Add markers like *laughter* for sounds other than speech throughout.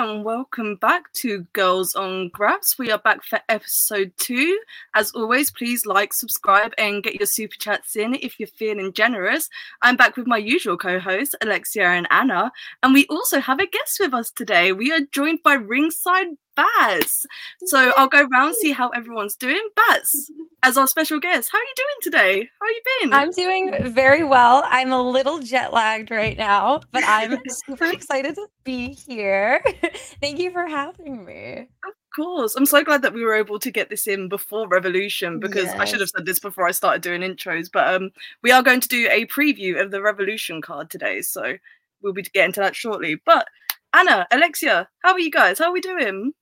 And welcome back to Girls on Graps. We are back for episode two. As always, please like, subscribe, and get your super chats in if you're feeling generous. I'm back with my usual co hosts, Alexia and Anna, and we also have a guest with us today. We are joined by Ringside Bats. So I'll go round see how everyone's doing. Bats, *laughs* as our special guest, how are you doing today? How are you been? I'm doing very well. I'm a little jet lagged right now, but I'm *laughs* super excited to be here. *laughs* Thank you for having me. Of course. I'm so glad that we were able to get this in before Revolution because yes. I should have said this before I started doing intros. But um, we are going to do a preview of the Revolution card today. So we'll be getting to that shortly. But Anna, Alexia, how are you guys? How are we doing?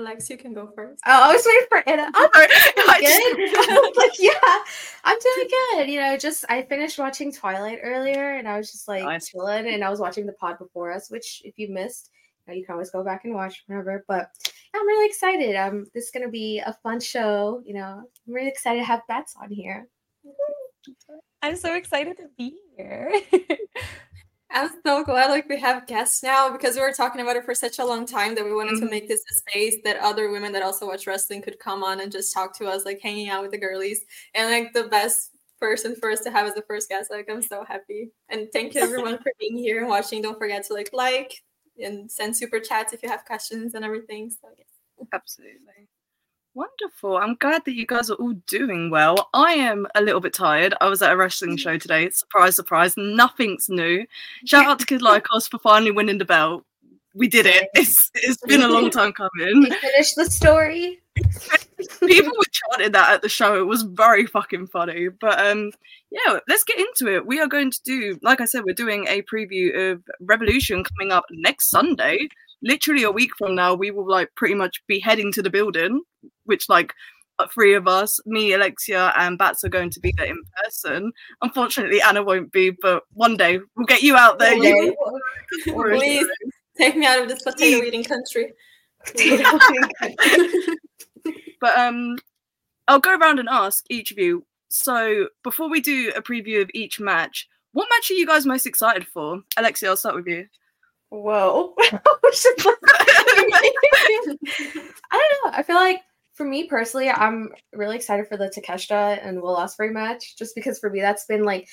Lex, you can go first. Oh, I was waiting for Anna. I'm doing *laughs* good. *laughs* like, *laughs* yeah, I'm doing good. You know, just I finished watching Twilight earlier, and I was just like nice. chilling, and I was watching the pod before us, which if you missed, you, know, you can always go back and watch whenever. But yeah, I'm really excited. Um, this is gonna be a fun show. You know, I'm really excited to have Bats on here. I'm so excited to be here. I'm so glad like we have guests now because we were talking about it for such a long time that we wanted mm-hmm. to make this a space that other women that also watch wrestling could come on and just talk to us, like hanging out with the girlies. And like the best person for us to have as the first guest. Like I'm so happy. And thank you *laughs* everyone for being here and watching. Don't forget to like like and send super chats if you have questions and everything. So yes. Absolutely. Wonderful. I'm glad that you guys are all doing well. I am a little bit tired. I was at a wrestling show today. Surprise, surprise. Nothing's new. Shout out to Kid Lykos for finally winning the belt. We did it. It's it's been a long time coming. We finished the story. *laughs* People were chanting that at the show. It was very fucking funny. But um yeah, let's get into it. We are going to do, like I said, we're doing a preview of Revolution coming up next Sunday literally a week from now, we will like pretty much be heading to the building, which like uh, three of us, me, Alexia, and Bats are going to be there in person. Unfortunately, Anna won't be, but one day we'll get you out there. You *laughs* Please take me out of this potato eating country. *laughs* but um, I'll go around and ask each of you. So before we do a preview of each match, what match are you guys most excited for? Alexia, I'll start with you. Whoa. *laughs* I don't know. I feel like for me personally, I'm really excited for the Takeshita and Will Ospreay match, just because for me that's been like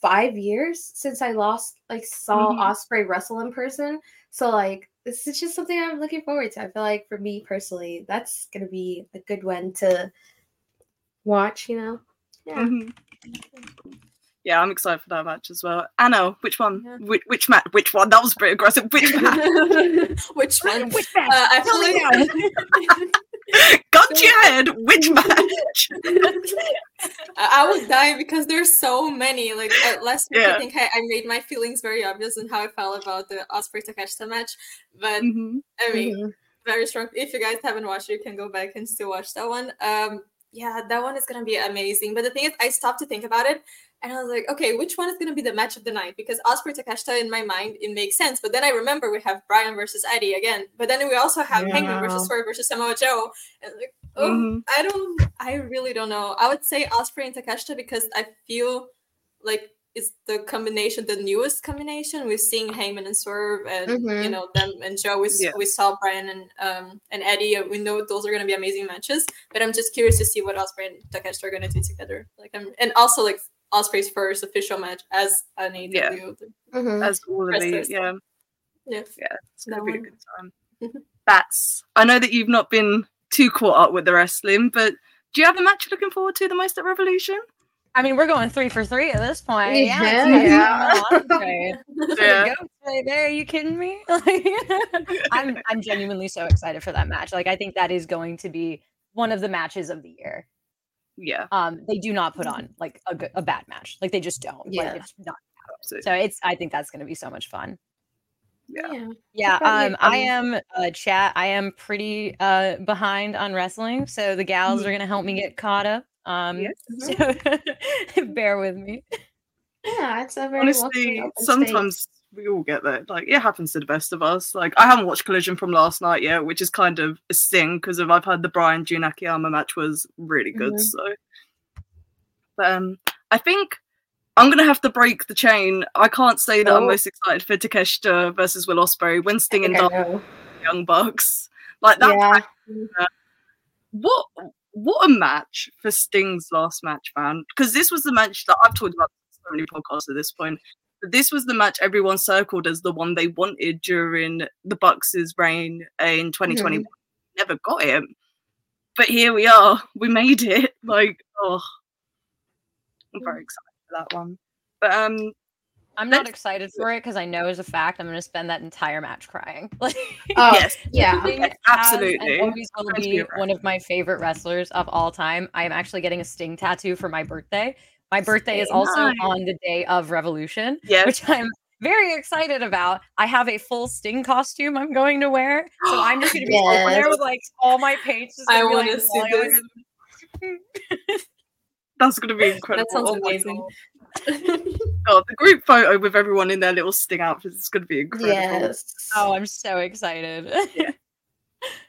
five years since I lost, like saw mm-hmm. Ospreay wrestle in person. So like this is just something I'm looking forward to. I feel like for me personally, that's gonna be a good one to watch. You know, yeah. Mm-hmm yeah, I'm excited for that match as well. Anna, which one? Yeah. Which, which match? Which one? That was pretty aggressive. Which *laughs* match? which one? Which match? Uh, I feel *laughs* *laughs* Got your head. Which match? *laughs* I was dying because there's so many. Like last week, yeah. I think I, I, made my feelings very obvious and how I felt about the Ospreay Takeshita match. But mm-hmm. I mean, mm-hmm. very strong. If you guys haven't watched it, you can go back and still watch that one. Um, yeah, that one is gonna be amazing. But the thing is, I stopped to think about it, and I was like, okay, which one is gonna be the match of the night? Because Ospreay Takeshita in my mind it makes sense. But then I remember we have Bryan versus Eddie again. But then we also have yeah. Hangman versus Swerve versus Samoa Joe. And like, oh, mm-hmm. I don't, I really don't know. I would say Ospreay and Takeshita because I feel like it's the combination, the newest combination. We're seeing Hangman and Swerve, and mm-hmm. you know them and Joe. We, yeah. we saw Bryan and um and Eddie. We know those are going to be amazing matches. But I'm just curious to see what Ospreay and Takeshita are going to do together. Like, I'm, and also like Ospreay's first official match as an AEW. Yeah. Mm-hmm. As all of these, yeah. Yeah. Yeah, it's gonna be a good time. That's I know that you've not been too caught up with the wrestling, but do you have a match you're looking forward to the most at Revolution? I mean, we're going three for three at this point. Yeah, yeah. yeah. *laughs* *laughs* yeah. Right there, are you kidding me? *laughs* I'm I'm genuinely so excited for that match. Like, I think that is going to be one of the matches of the year yeah. Um they do not put on like a, a bad match. Like they just don't. Yeah. like, it's not so it's i think that's going to be so much fun. Yeah. Yeah, um i am uh chat i am pretty uh behind on wrestling so the gals mm-hmm. are going to help me get caught up. Um yes. so *laughs* bear with me. Yeah it's a very honestly sometimes state. We all get that like it happens to the best of us like i haven't watched collision from last night yet which is kind of a sting because i've had the Bryan jun akiyama match was really good mm-hmm. so but um i think I'm gonna have to break the chain. I can't say that oh. I'm most excited for Takeshita versus Will Ospreay, when Sting and Young Bucks. Like that. Yeah. What what a match for Sting's last match, man! Because this was the match that I've talked about so many podcasts at this point. But this was the match everyone circled as the one they wanted during the Bucks' reign in 2020. Mm-hmm. Never got it, but here we are. *laughs* We made it. Like, oh, I'm very excited for that one. But um, I'm not excited for it because I know as a fact I'm going to spend that entire match crying. *laughs* Like, oh, yes, yeah, absolutely. I always will be one of my favorite wrestlers of all time. I am actually getting a Sting tattoo for my birthday. My birthday is also on the day of Revolution, yes. which *laughs* I'm very excited about. I have a full Sting costume I'm going to wear, so *gasps* I'm just going to be yes. over there with like all my pages. I want to like, see this. *laughs* That's going to be incredible. That sounds oh amazing. oh, *laughs* the group photo with everyone in their little Sting outfits is going to be incredible. Yes. Oh, I'm so excited. yeah.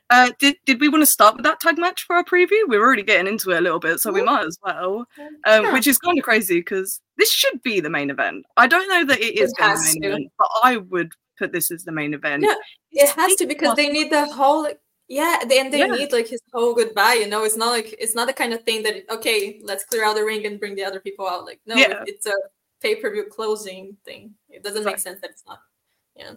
Uh, did did we want to start with that tag match for our preview? We're already getting into it a little bit, so we might as well. Um, yeah. Which is kind of crazy because this should be the main event. I don't know that it is it the main to. event, but I would put this as the main event. Yeah, it has to because they need the whole. Yeah, and they yeah. need like his whole goodbye. You know, it's not like it's not the kind of thing that okay, let's clear out the ring and bring the other people out. Like no, yeah. it's a pay per view closing thing. It doesn't make sense that it's not. Yeah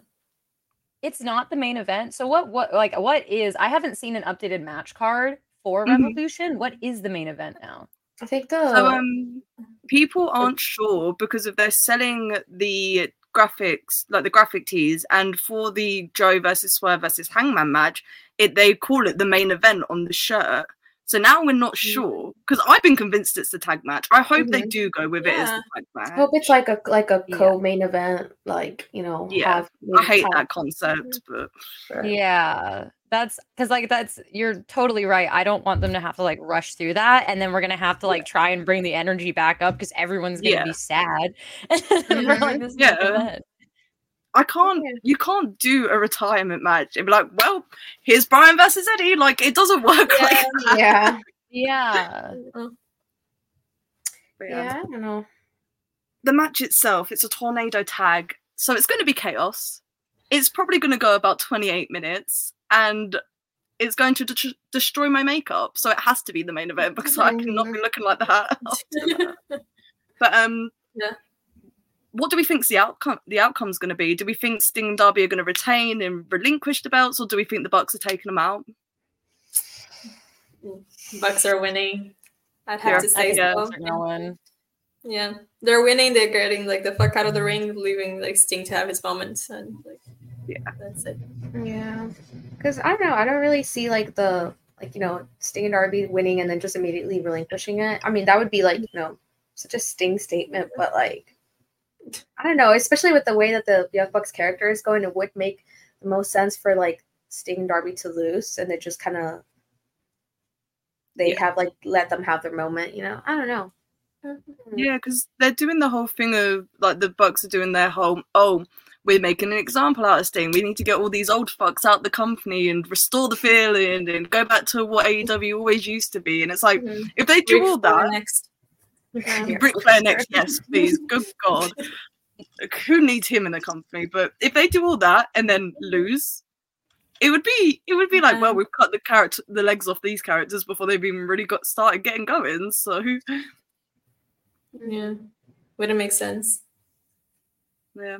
it's not the main event. So what what like what is I haven't seen an updated match card for mm-hmm. Revolution. What is the main event now? I think the so, um people aren't sure because of they're selling the graphics like the graphic tees and for the Joe versus Swerve versus Hangman match, it they call it the main event on the shirt. So now we're not sure because I've been convinced it's the tag match. I hope mm-hmm. they do go with yeah. it as the tag match. I hope it's like a like a co-main yeah. event, like you know. Yeah, I hate that concept, but sure. yeah, that's because like that's you're totally right. I don't want them to have to like rush through that, and then we're gonna have to like try and bring the energy back up because everyone's gonna yeah. be sad *laughs* for like this yeah. Event. I can't. You can't do a retirement match and be like, "Well, here's Bryan versus Eddie." Like it doesn't *laughs* work yeah, like that. Yeah, yeah. yeah. yeah, I don't know. The match itself, it's a tornado tag, so it's going to be chaos. It's probably going to go about 28 minutes, and it's going to de- destroy my makeup. So it has to be the main event because I cannot be looking like that. that. *laughs* but um, yeah what do we think the outcome the outcome's going to be? Do we think Sting and Darby are going to retain and relinquish the belts, or do we think the Bucks are taking them out? Bucks are winning. I'd have yeah, to say so. Win. Yeah, they're winning. They're getting like the fuck out of the ring, leaving like Sting to have his moments, and like yeah, that's it. Yeah, because I don't know. I don't really see like the like you know Sting and Darby winning and then just immediately relinquishing it. I mean, that would be like you know such a Sting statement, but like I don't know, especially with the way that the Young Bucks character is going, it would make the most sense for like Sting and Darby to lose and they just kind of they yeah. have like let them have their moment, you know. I don't know. Mm-hmm. Yeah, because they're doing the whole thing of like the Bucks are doing their whole oh we're making an example out of Sting. We need to get all these old fucks out the company and restore the feeling and go back to what AEW always used to be. And it's like mm-hmm. if they do all that, next. Yeah. Ric Flair next, yes, please. *laughs* Good God. Who needs him in the company? But if they do all that and then lose, it would be it would be like, well, we've cut the character the legs off these characters before they've even really got started getting going. So Yeah. Wouldn't make sense. Yeah.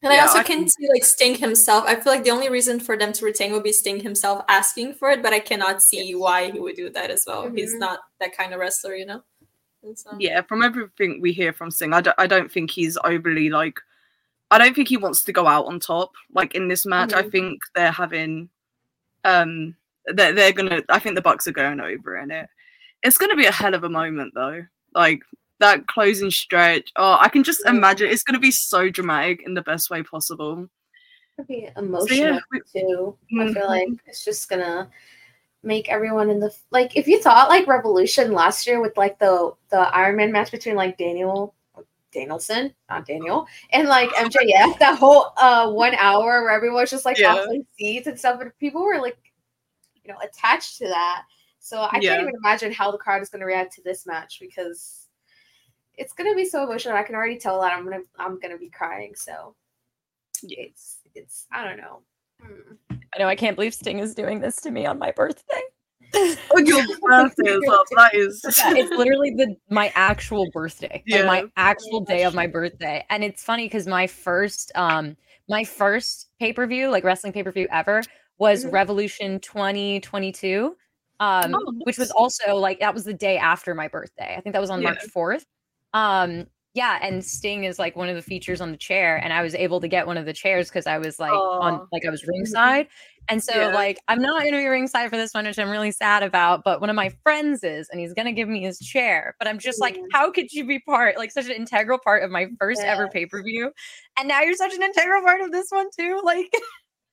And yeah, I also I can see like Sting himself. I feel like the only reason for them to retain would be Sting himself asking for it, but I cannot see why he would do that as well. Mm-hmm. He's not that kind of wrestler, you know. So. Yeah, from everything we hear from Sting, I don't, I don't think he's overly like. I don't think he wants to go out on top. Like in this match, mm-hmm. I think they're having, um, they're they're gonna. I think the Bucks are going over in it. It's gonna be a hell of a moment though. Like that closing stretch. Oh, I can just imagine it's gonna be so dramatic in the best way possible. It'll be emotional so, yeah, too. Mm-hmm. I feel mm-hmm. like it's just gonna make everyone in the like if you thought like Revolution last year with like the the Iron Man match between like Daniel Danielson, not Daniel, and like MJF, that whole uh one hour where everyone was just like yeah. offering seats and stuff, but people were like, you know, attached to that. So I yeah. can't even imagine how the crowd is going to react to this match because it's gonna be so emotional. I can already tell that I'm gonna I'm gonna be crying. So yeah. it's it's I don't know. Hmm. I know I can't believe Sting is doing this to me on my birthday. *laughs* oh, *laughs* your birthday. That is. *laughs* it's literally the my actual birthday, yeah. my actual day of my birthday, and it's funny because my first um my first pay per view, like wrestling pay per view ever, was mm-hmm. Revolution 2022, um, oh, nice. which was also like that was the day after my birthday. I think that was on yeah. March 4th. Um, yeah, and Sting is like one of the features on the chair, and I was able to get one of the chairs because I was like Aww. on like I was ringside, *laughs* and so yeah. like I'm not gonna be ringside for this one, which I'm really sad about. But one of my friends is, and he's gonna give me his chair. But I'm just like, how could you be part like such an integral part of my first yes. ever pay per view, and now you're such an integral part of this one too? *laughs* Like,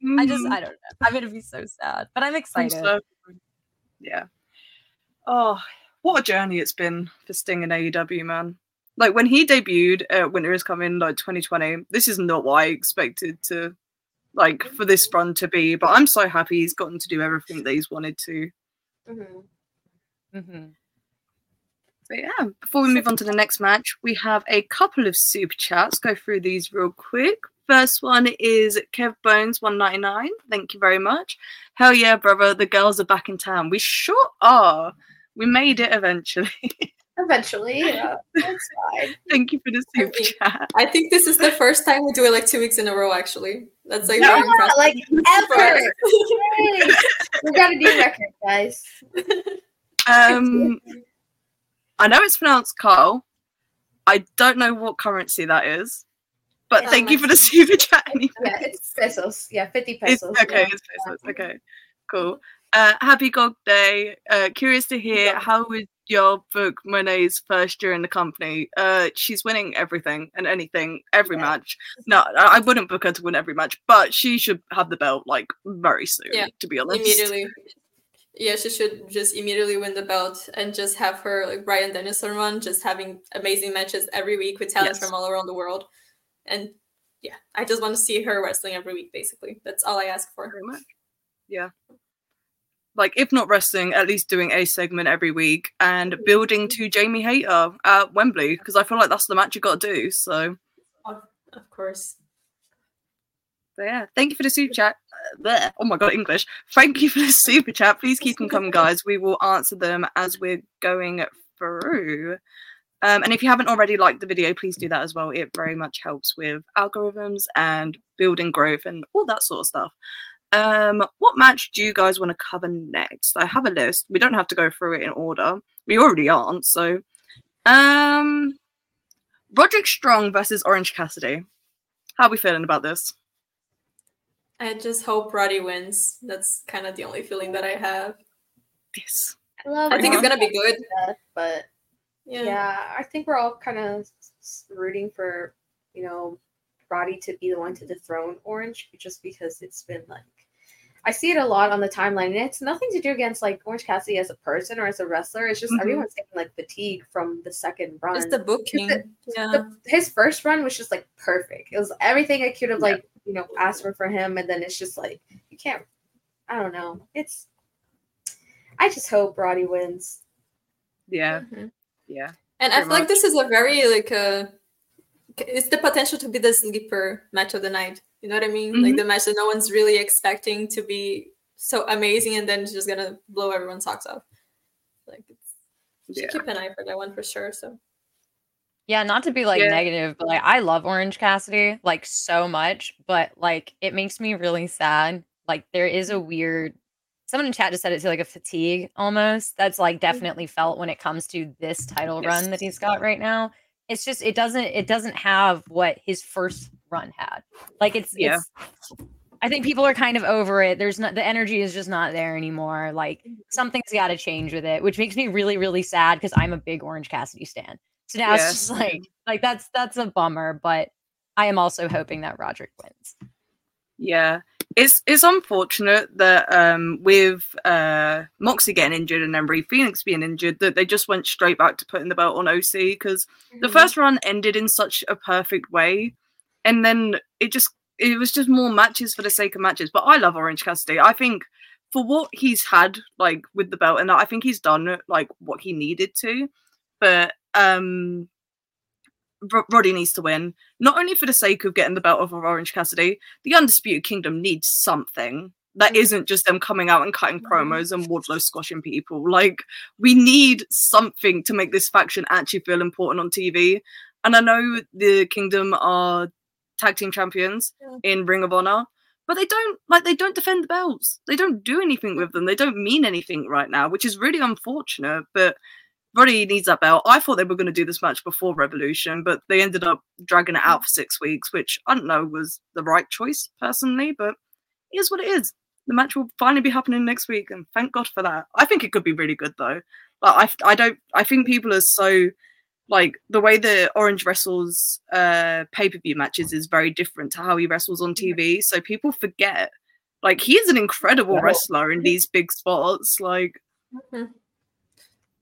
mm-hmm. I just mm-hmm. I don't know. I'm gonna be so sad, but I'm excited. I'm so, yeah. Oh, what a journey it's been for Sting and AEW, man like when he debuted uh, Winter is Coming, like 2020, this is not what I expected to like for this run to be. But I'm so happy he's gotten to do everything that he's wanted to. Mm-hmm. Mm-hmm. But yeah, before we move on to the next match, we have a couple of super chats. Go through these real quick. First one is Kev Bones 199. Thank you very much. Hell yeah, brother. The girls are back in town. We sure are. We made it eventually. *laughs* Eventually, yeah, that's fine. *laughs* Thank you for the super I chat. I think this is the first time we do it like two weeks in a row. Actually, that's like yeah, like *laughs* ever. we got a new record, guys. *laughs* Um, I know it's pronounced Carl. I don't know what currency that is, but yeah, thank you for the super chat. Anyway. Yeah, it's pesos. Yeah, fifty pesos. It's, okay, yeah. it's pesos. Okay, cool. Uh, happy God Day. Uh, curious to hear how would your book Moné's first year in the company. Uh, she's winning everything and anything, every yeah. match. No, I wouldn't book her to win every match, but she should have the belt like very soon. Yeah, to be honest, immediately. Yeah, she should just immediately win the belt and just have her like Bryan Danielson run, just having amazing matches every week with talents yes. from all around the world. And yeah, I just want to see her wrestling every week. Basically, that's all I ask for. Very much. Yeah like if not wrestling, at least doing a segment every week and building to Jamie Hayter at Wembley because I feel like that's the match you got to do. So, of course. But yeah, thank you for the super chat. There. Oh my god, English. Thank you for the super chat. Please keep them coming, guys. We will answer them as we're going through. Um, and if you haven't already liked the video, please do that as well. It very much helps with algorithms and building growth and all that sort of stuff. Um, what match do you guys want to cover next? I have a list. We don't have to go through it in order. We already aren't. So, um, Roderick Strong versus Orange Cassidy. How are we feeling about this? I just hope Roddy wins. That's kind of the only feeling that I have. Yes. I love. I think it's gonna be good, but yeah. yeah, I think we're all kind of rooting for you know Roddy to be the one to dethrone Orange, just because it's been like I see it a lot on the timeline, and it's nothing to do against like Orange Cassidy as a person or as a wrestler. It's just mm-hmm. everyone's getting like fatigue from the second run. It's the booking. The, yeah. The, his first run was just like perfect. It was everything I could have yeah. like you know asked for for him, and then it's just like you can't. I don't know. It's. I just hope Roddy wins. Yeah. Mm-hmm. Yeah. And I feel much. like this is a very like a. Uh, it's the potential to be the sleeper match of the night you know what I mean? Mm-hmm. Like the match that no one's really expecting to be so amazing, and then it's just gonna blow everyone's socks off. Like it's yeah. keep an eye for that one for sure. So yeah, not to be like yeah. negative, but like I love Orange Cassidy like so much, but like it makes me really sad. Like there is a weird someone in chat just said it's like a fatigue almost that's like mm-hmm. definitely felt when it comes to this title yes. run that he's got right now it's just it doesn't it doesn't have what his first run had. Like it's yeah. It's, I think people are kind of over it. There's not the energy is just not there anymore. Like something's got to change with it, which makes me really really sad because I'm a big Orange Cassidy stan. So now yeah. it's just like like that's that's a bummer, but I am also hoping that Roderick wins. Yeah it's it's unfortunate that um, with uh, Moxie getting injured and Rey Fenix being injured, that they just went straight back to putting the belt on OC because mm-hmm. the first run ended in such a perfect way, and then it just it was just more matches for the sake of matches. But I love Orange Cassidy. I think for what he's had like with the belt, and I think he's done like what he needed to. But um Roddy needs to win, not only for the sake of getting the belt off of Orange Cassidy. The Undisputed Kingdom needs something that mm. isn't just them coming out and cutting mm. promos and Wardlow squashing people. Like we need something to make this faction actually feel important on TV. And I know the Kingdom are tag team champions yeah. in Ring of Honor, but they don't like they don't defend the belts. They don't do anything with them. They don't mean anything right now, which is really unfortunate. But Roddy needs that belt. I thought they were going to do this match before Revolution, but they ended up dragging it out for six weeks, which I don't know was the right choice personally, but it is what it is. The match will finally be happening next week, and thank God for that. I think it could be really good though. But I, I don't. I think people are so like the way that Orange wrestles uh pay per view matches is very different to how he wrestles on TV. So people forget. Like he is an incredible wrestler in these big spots. Like. Mm-hmm.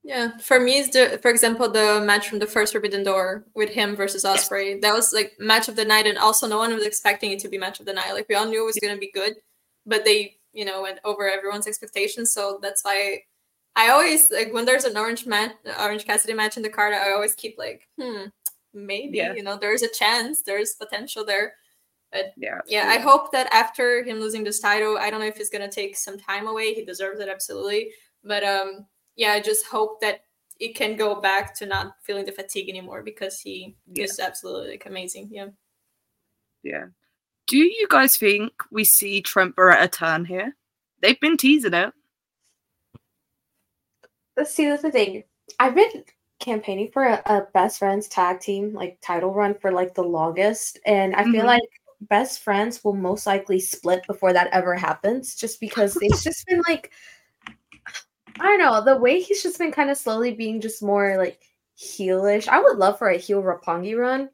Yeah, for me, is the for example the match from the first Forbidden Door with him versus Ospreay. That was like match of the night, and also no one was expecting it to be match of the night. Like we all knew it was gonna be good, but they you know went over everyone's expectations. So that's why I always like when there's an Orange match, Orange Cassidy match in the card. I always keep like, hmm, maybe yeah. you know there's a chance, there's potential there. But yeah, yeah, I hope that after him losing this title, I don't know if he's gonna take some time away. He deserves it absolutely, but um yeah, I just hope that it can go back to not feeling the fatigue anymore because he yeah. is absolutely like amazing. Yeah. Yeah. Do you guys think we see Trent Beretta turn here? They've been teasing it. Let's see, that's the thing. I've been campaigning for a, a, best friends tag team like title run for like the longest, and I feel mm-hmm. like best friends will most likely split before that ever happens, just because it's just been like I don't know. The way he's just been kind of slowly being just more like heelish. I would love for a heel Roppongi run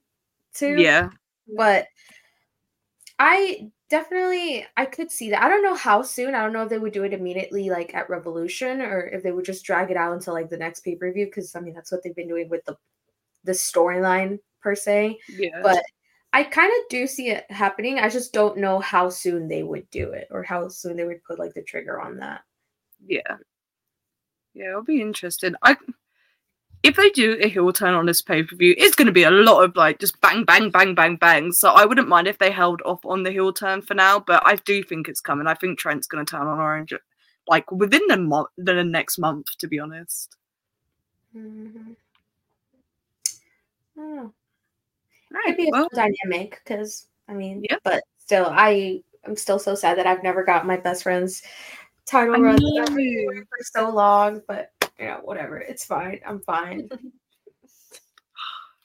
too. Yeah. But I definitely I could see that. I don't know how soon. I don't know if they would do it immediately like at Revolution or if they would just drag it out until like the next pay-per-view because I mean that's what they've been doing with the the storyline per se. Yeah. But I kind of do see it happening. I just don't know how soon they would do it or how soon they would put like the trigger on that. Yeah. Yeah, I'll be interested. I if they do a heel turn on this pay per view, it's going to be a lot of like just bang, bang, bang, bang, bang. So I wouldn't mind if they held off on the heel turn for now, but I do think it's coming. I think Trent's going to turn on Orange like within the month, the next month, to be honest. Mm-hmm. Oh. Right, be a dynamic because I mean, yeah. but still, I I'm still so sad that I've never got my best friend's title run for so long, but you know, whatever. It's fine. I'm fine. *laughs*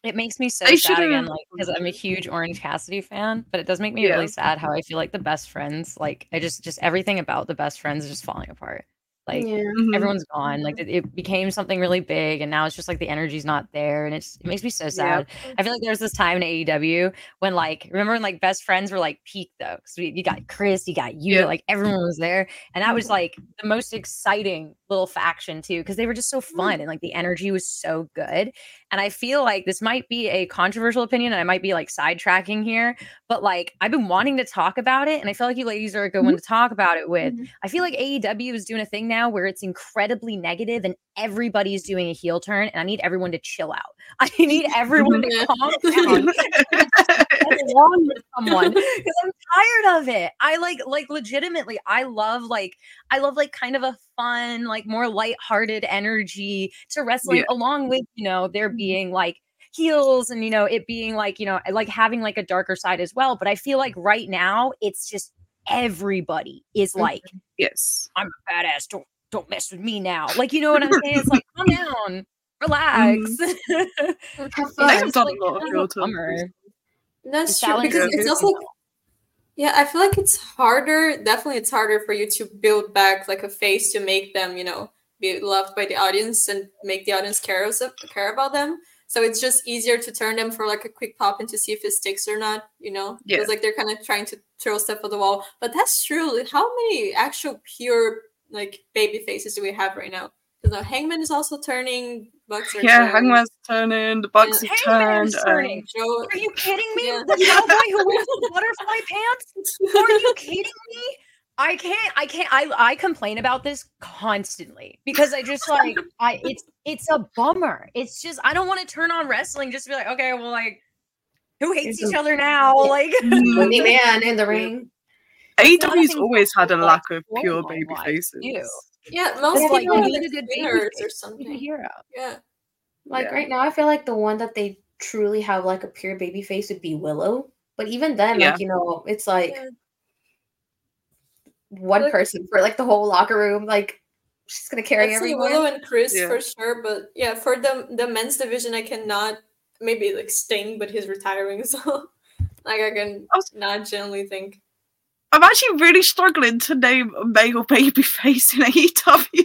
It makes me so I sad again, like because I'm a huge Orange Cassidy fan, but it does make me yeah. really sad how I feel like the best friends, like I just just everything about the best friends is just falling apart. Like yeah. Mm-hmm. everyone's gone. Like it, it, became something really big, and now it's just like the energy's not there, and it's it makes me so sad. Yeah. I feel like there's this time in AEW when like remember when like best friends were like peak though, because you got Chris, you got you, yeah. like everyone was there, and that was like the most exciting little faction too, because they were just so fun and like the energy was so good. And I feel like this might be a controversial opinion, and I might be like sidetracking here, but like I've been wanting to talk about it, and I feel like you ladies are a good mm-hmm. one to talk about it with. Mm-hmm. I feel like AEW is doing a thing now where it's incredibly negative and everybody's doing a heel turn, and I need everyone to chill out. *laughs* I need everyone to *laughs* calm down *laughs* along with someone because I'm tired of it. I like like legitimately, I love like I love like kind of a fun, like more light-hearted energy to wrestling, yeah. along with you know there mm-hmm. being like heels and you know it being like you know like having like a darker side as well but i feel like right now it's just everybody is mm-hmm. like yes i'm a badass don't don't mess with me now. Like, you know what I'm saying? It's like, calm down, relax. Mm-hmm. That's true because it's also yeah, I feel like it's harder. Definitely, it's harder for you to build back like a face to make them, you know, be loved by the audience and make the audience care care about them. So it's just easier to turn them for like a quick pop and to see if it sticks or not, you know? Because yeah. like they're kind of trying to throw stuff at the wall. But that's true. How many actual pure like baby faces do we have right now? Because now Hangman is also turning. Bucks are yeah, turned. Hangman's turning. The Bucks yeah. are turned. Turning. Um, Joe, are you kidding me? Yeah. The cowboy who wears the *laughs* butterfly pants? Are you kidding me? I can't. I can't. I I complain about this constantly because I just like I. It's it's a bummer. It's just I don't want to turn on wrestling just to be like, okay, well, like who hates each other now? *laughs* Like winning *laughs* man in the ring. AEW's always had a lack of pure baby faces. Yeah, most people like, need a good winners or something. Hero. Yeah. Like yeah. right now, I feel like the one that they truly have like a pure baby face would be Willow. But even then, yeah. like you know, it's like yeah. one person for like the whole locker room. Like she's gonna carry I'd everyone. Willow and Kris for sure, but yeah, for the the men's division, I cannot maybe like Sting, but he's retiring, *laughs* so like I can I was, not generally think. I'm actually really struggling to name a male baby face in AEW.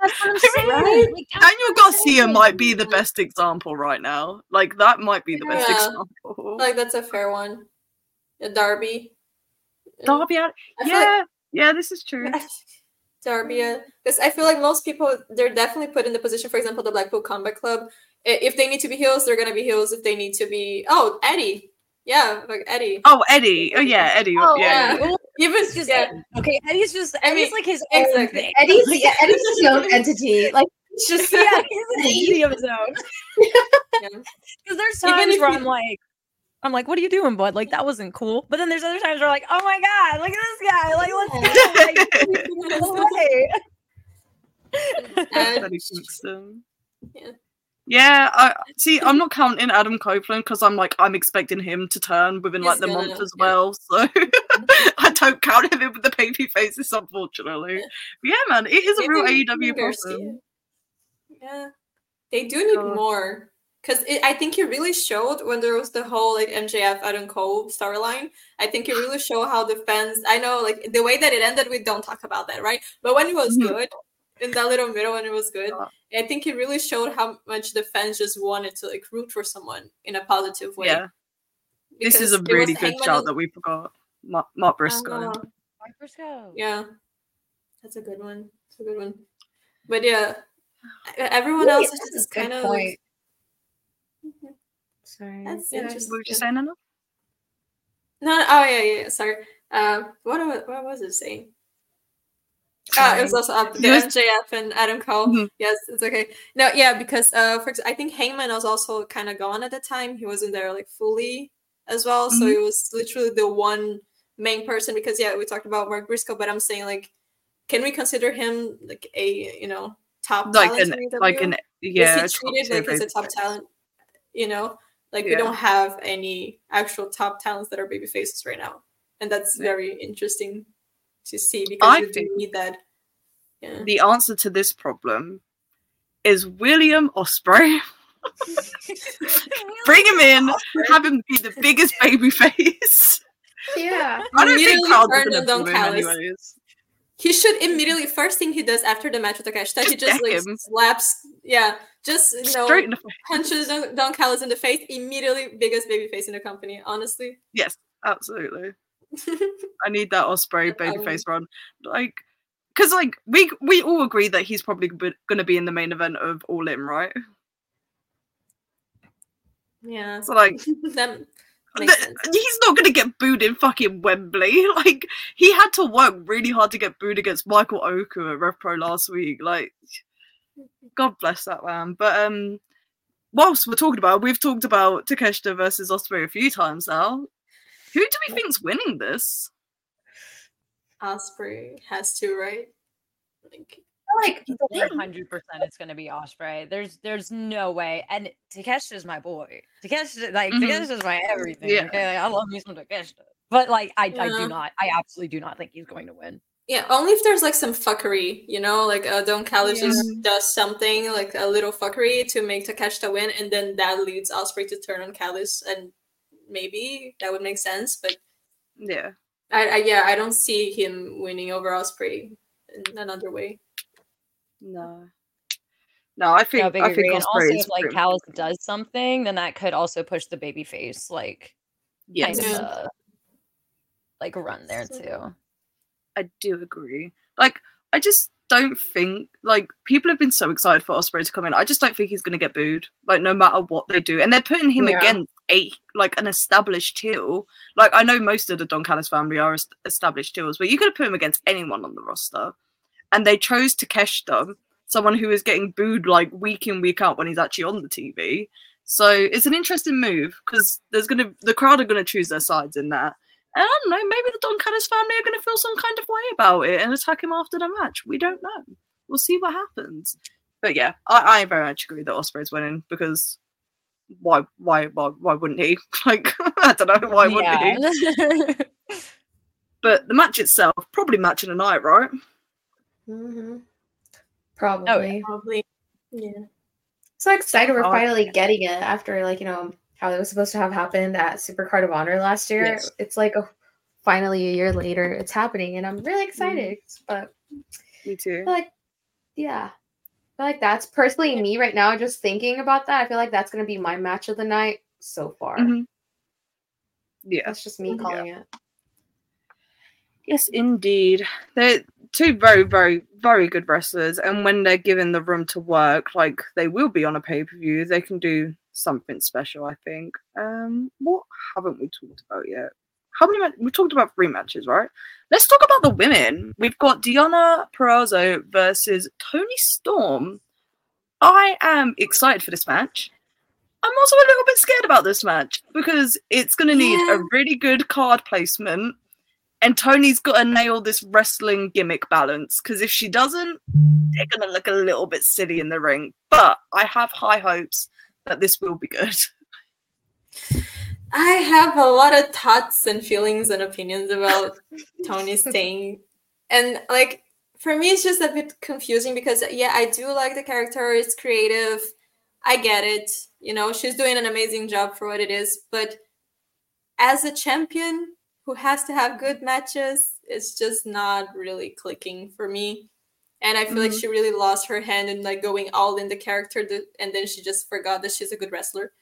That's what I'm *laughs* saying. Right? Like, Daniel Garcia might be the best example right now. Like that might be the best example. Like that's a fair one. A Darby. Darby, yeah, like, yeah, this is true. *laughs* Darby, because I feel like most people they're definitely put in the position. For example, the Blackpool Combat Club. If they need to be heels, they're gonna be heels. If they need to be, oh, Eddie, yeah, like Eddie. Oh, Eddie. Oh, yeah, Eddie. Oh, yeah. yeah. Even just yeah. okay. Eddie's just Eddie's mean, like his exactly. own thing. Eddie's yeah, Eddie's his own *laughs* entity. Like it's just yeah, *laughs* he's an entity of his own. Because yeah. *laughs* there's times where I'm like, I'm like, what are you doing, bud? Like that wasn't cool. But then there's other times where like, oh my god, look at this guy. Like let's go. Like, *laughs* yeah. Yeah, I see. I'm not counting Adam Copeland because I'm like I'm expecting him to turn within He's like the gonna, month as yeah. well. So *laughs* I don't count him in with the baby faces, unfortunately. But yeah, man, it is a real AEW problem. Yeah, they do need more because I think it really showed when there was the whole like MJF Adam Cole storyline. I think it really showed how the fans. I know like the way that it ended. We don't talk about that, right? But when it was mm-hmm. good, in that little middle when it was good. I think it really showed how much the fans just wanted to like root for someone in a positive way. Yeah. Because this is a really good shout that we forgot. Mark, Mark Briscoe. Uh, Mark Briscoe. Yeah. That's a good one. It's a good one. But yeah, *sighs* everyone Ooh, else is just kind of. Point. Sorry. That's yeah, interesting. What were you saying, Anna? No, oh yeah, yeah. Sorry. Uh, what what was it saying? Uh, it was also up the MJF and Adam Cole. Mm-hmm. Yes, it's okay. No, yeah, because uh, for I think Heyman was also kind of gone at the time. He wasn't there like fully as well, mm-hmm. so it was literally the one main person. Because yeah, we talked about Mark Briscoe, but I'm saying like, can we consider him like a you know top like an like an yeah? Is he treated like as a top talent? You know, like yeah. we don't have any actual top talents that are baby faces right now, and that's yeah. very interesting to see because I you think need that. Yeah. The answer to this problem is William Ospreay. *laughs* Bring him in, have him be the biggest baby face. Yeah, *laughs* I don't think Carl's gonna Don anyways. He should immediately first thing he does after the match with Takeshita, he just like him. slaps, yeah, just you know, punches Don, Don Callis in the face. Immediately, biggest baby face in the company. Honestly, yes, absolutely. *laughs* I need that Ospreay babyface um, run. Like, because like we we all agree that he's probably going to be in the main event of All In, right? Yeah. So like, *laughs* that he's not going to get booed in fucking Wembley. *laughs* Like, he had to work really hard to get booed against Michael Oku at Rev Pro last week. Like, God bless that man. But um, whilst we're talking about, we've talked about Takeshita versus Ospreay a few times now. Who do we think's winning this? Ospreay has to, right? Like, like one hundred percent, it's gonna be Ospreay. There's, there's no way. And Takeshita's my boy. Takeshita, like mm-hmm. Takeshita's my everything. Yeah. Okay? Like, I love me some Takeshita, but like, I, yeah. I do not. I absolutely do not think he's going to win. Yeah, only if there's like some fuckery, you know, like uh, Don Callis yeah. just does something like a little fuckery to make Takeshita win, and then that leads Ospreay to turn on Callis and maybe that would make sense. But yeah, I, I yeah, I don't see him winning over Ospreay in another way. No. No, I think I think and also if like Callis does something, then that could also push the baby face like yes. kind of uh, like run there too. I do agree. Like I just don't think like people have been so excited for Ospreay to come in. I just don't think he's going to get booed. Like no matter what they do, and they're putting him yeah. against a like an established heel. Like I know most of the Don Callis family are established heels, but you could have put him against anyone on the roster, and they chose Takeshita someone who is getting booed like week in week out when he's actually on the TV. So it's an interesting move because there's gonna the crowd are gonna choose their sides in that. And I don't know, maybe the Don Callis family are gonna feel some kind of way about it and attack him after the match. We don't know. We'll see what happens. But yeah, I, I very much agree that Ospreay's winning because why why why why wouldn't he? *laughs* Like *laughs* I don't know, why wouldn't yeah. he? *laughs* but the match itself, probably match in a night, right? Mm-hmm. Probably. Oh, yeah. Probably. Yeah. So excited we're oh, finally yeah. getting it after like, you know, how it was supposed to have happened at Super Card of Honor last year. Yes. It's like a, finally a year later it's happening and I'm really excited. Mm-hmm. But me too. like yeah. I feel like that's personally me right now, just thinking about that. I feel like that's gonna be my match of the night so far. Mm-hmm. Yeah. That's just me calling yeah. it. Yes, indeed. They're two very, very, very good wrestlers, and when they're given the room to work, like they will be on a pay per view, they can do something special. I think. Um, what haven't we talked about yet? How many? Ma- we talked about three matches, right? Let's talk about the women. We've got Deonna Purrazzo versus Toni Storm. I am excited for this match. I'm also a little bit scared about this match because it's going to need yeah. a really good card placement and Toni's got to nail this wrestling gimmick balance because if she doesn't, they're going to look a little bit silly in the ring. But I have high hopes that this will be good. I have a lot of thoughts and feelings and opinions about *laughs* Toni staying. And like for me it's just a bit confusing because yeah, I do like the character, it's creative. I get it. You know, she's doing an amazing job for what it is, but as a champion, who has to have good matches it's just not really clicking for me and i feel mm-hmm. like she really lost her hand in like going all in the character that, and then she just forgot that she's a good wrestler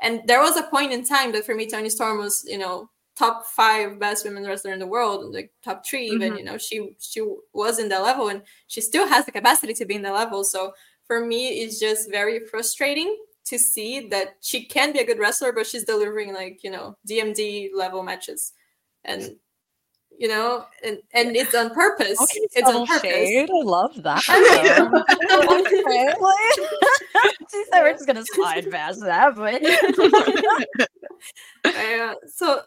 and there was a point in time that for me toni storm was you know top five best women wrestler in the world like top 3 even mm-hmm. you know she she was in that level and she still has the capacity to be in the level so for me it's just very frustrating to see that she can be a good wrestler but she's delivering like you know dmd level matches and you know, and, and it's on purpose. Okay, it's on purpose. Shade. I love that. *laughs* *laughs* She's never just gonna slide past that, but *laughs* uh, so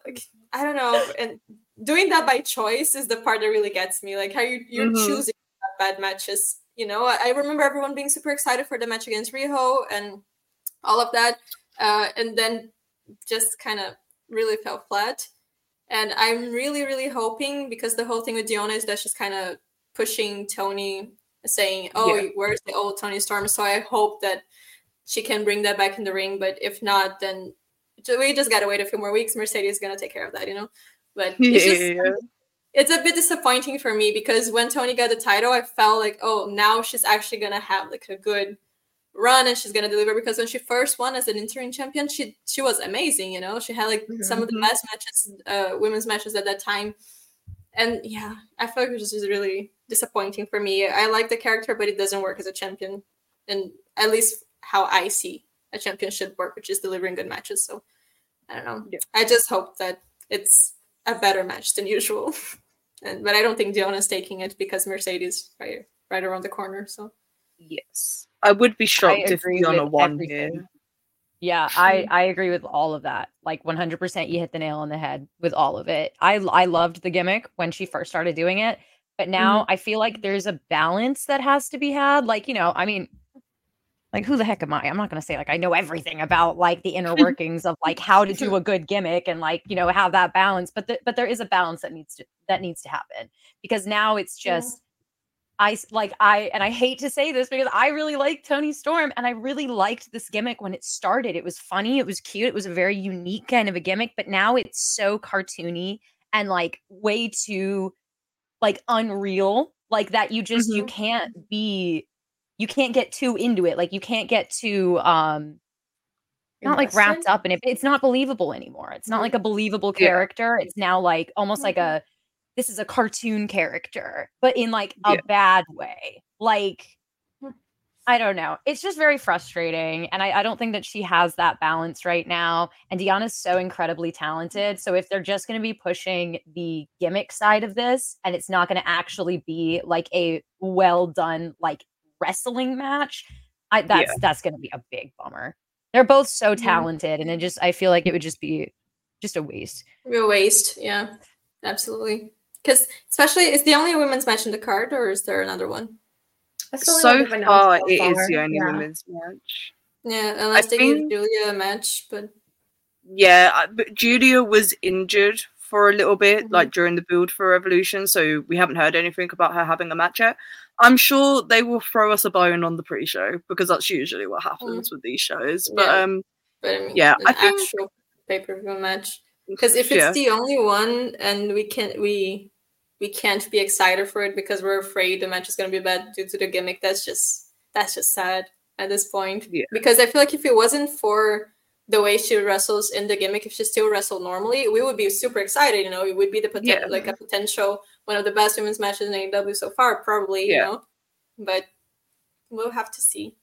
I don't know. And doing that by choice is the part that really gets me. Like how you you're mm-hmm. choosing bad matches. You know, I, I remember everyone being super excited for the match against Riho and all of that, uh, and then just kind of really fell flat. And I'm really, really hoping because the whole thing with Deonna is that she's kind of pushing Toni, saying, "Oh, yeah. where's the old Toni Storm?" So I hope that she can bring that back in the ring. But if not, then we just gotta wait a few more weeks. Mercedes is gonna take care of that, you know. But *laughs* it's just yeah. it's a bit disappointing for me because when Toni got the title, I felt like, oh, now she's actually gonna have like a good run and she's gonna deliver because when she first won as an interim champion, she she was amazing. You know, she had like mm-hmm. some of the mm-hmm. best matches, uh, women's matches at that time. And yeah, I feel like it was just really disappointing for me. I like the character, but it doesn't work as a champion, and at least how I see a champion should work, which is delivering good matches. So I don't know. Yeah. I just hope that it's a better match than usual. *laughs* and but I don't think Deonna's taking it because Mercedes right right around the corner. So yes. I would be shocked if Deonna won here. Yeah, I I agree with all of that. Like 100% you hit the nail on the head with all of it. I I loved the gimmick when she first started doing it, but now mm-hmm. I feel like there's a balance that has to be had. Like, you know, I mean, like who the heck am I? I'm not going to say like I know everything about like the inner *laughs* workings of like how to do a good gimmick and like, you know, have that balance, but the, but there is a balance that needs to that needs to happen because now it's just I like I and I hate to say this because I really like Toni Storm and I really liked this gimmick when it started. It was funny, it was cute, it was a very unique kind of a gimmick, but now it's so cartoony and like way too like unreal, like that you just mm-hmm. you can't be you can't get too into it. Like you can't get too um not like wrapped up in it. It's not believable anymore. It's not like a believable character. It's now like almost mm-hmm. like a this is a cartoon character, but in like a yeah. bad way. Like, hmm. I don't know. It's just very frustrating. And I, I, don't think that she has that balance right now. And Deonna's so incredibly talented. So if they're just going to be pushing the gimmick side of this and it's not going to actually be like a well done, like wrestling match, I that's yeah. that's going to be a big bummer. They're both so talented, and it just I feel like it would just be just a waste. Real waste, yeah, absolutely. Because especially, is the only women's match in the card, or is there another one? So far, it is the only yeah. women's match. Yeah, unless I they think, give Julia a match, but yeah, but Julia was injured for a little bit, mm-hmm. like during the build for Revolution, so we haven't heard anything about her having a match yet. I'm sure they will throw us a bone on the pre-show because that's usually what happens mm-hmm. with these shows. But yeah. um, but I mean, yeah, I think actual pay-per-view match because if it's yeah. the only one and we can we we can't be excited for it because we're afraid the match is going to be bad due to the gimmick. That's just that's just sad at this point. Yeah. Because I feel like if it wasn't for the way she wrestles in the gimmick, if she still wrestled normally, we would be super excited. You know, it would be the potential, yeah. like a potential one of the best women's matches in AEW so far, probably. Yeah. You know, but we'll have to see.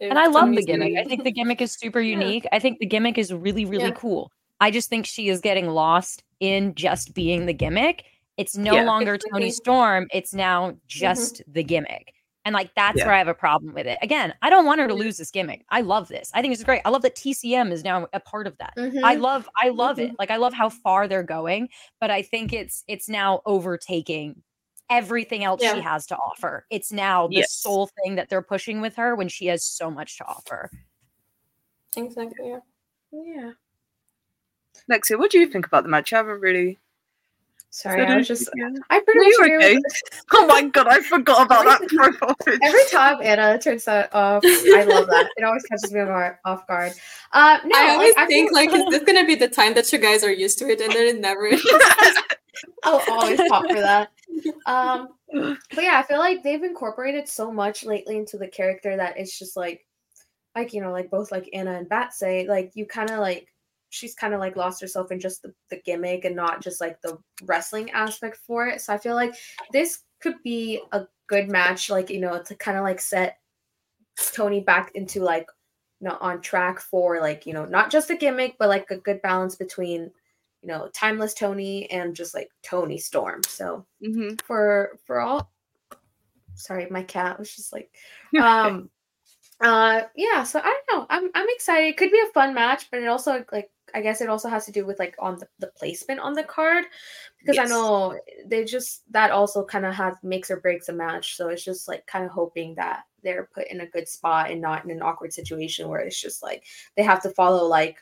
And I love the gimmick. I think the gimmick is super unique. Yeah. I think the gimmick is really, really cool. I just think she is getting lost in just being the gimmick it's no yeah. longer Toni Storm. It's now mm-hmm. just mm-hmm. the gimmick. And like that's yeah. where I have a problem with it. Again, I don't want her to lose this gimmick. I love this. I think it's great. I love that TCM is now a part of that. Mm-hmm. I love I love mm-hmm. it. Like I love how far they're going, but I think it's it's now overtaking everything else yeah. she has to offer. It's now the yes. sole thing that they're pushing with her when she has so much to offer. Exactly. Yeah. Yeah. Lexi, what do you think about the match? I haven't really Sorry, I was just. I pretty much okay? *laughs* Oh my god, I forgot about that profile *laughs* picture. Every time Anna turns that off, I love that. It always catches me off guard. Uh, no, I always like, think I feel... like, is this gonna be the time that you guys are used to it, and then it never *laughs* is. I'll always pop for that. Um, but yeah, I feel like they've incorporated so much lately into the character that it's just like, like you know, like both like Anna and Bat say, like you kind of like she's kind of like lost herself in just the, the gimmick and not just like the wrestling aspect for it. So I feel like this could be a good match, like you know, to kind of like set Toni back into like you know on track for like you know not just a gimmick but like a good balance between you know timeless Toni and just like Toni Storm. So mm-hmm. for for all, sorry, my cat was just like *laughs* um. uh yeah so i don't know i'm i'm excited it could be a fun match but it also like I guess it also has to do with like on the, the placement on the card because yes. I know they just that also kind of has makes or breaks a match. So it's just like kind of hoping that they're put in a good spot and not in an awkward situation where it's just like they have to follow like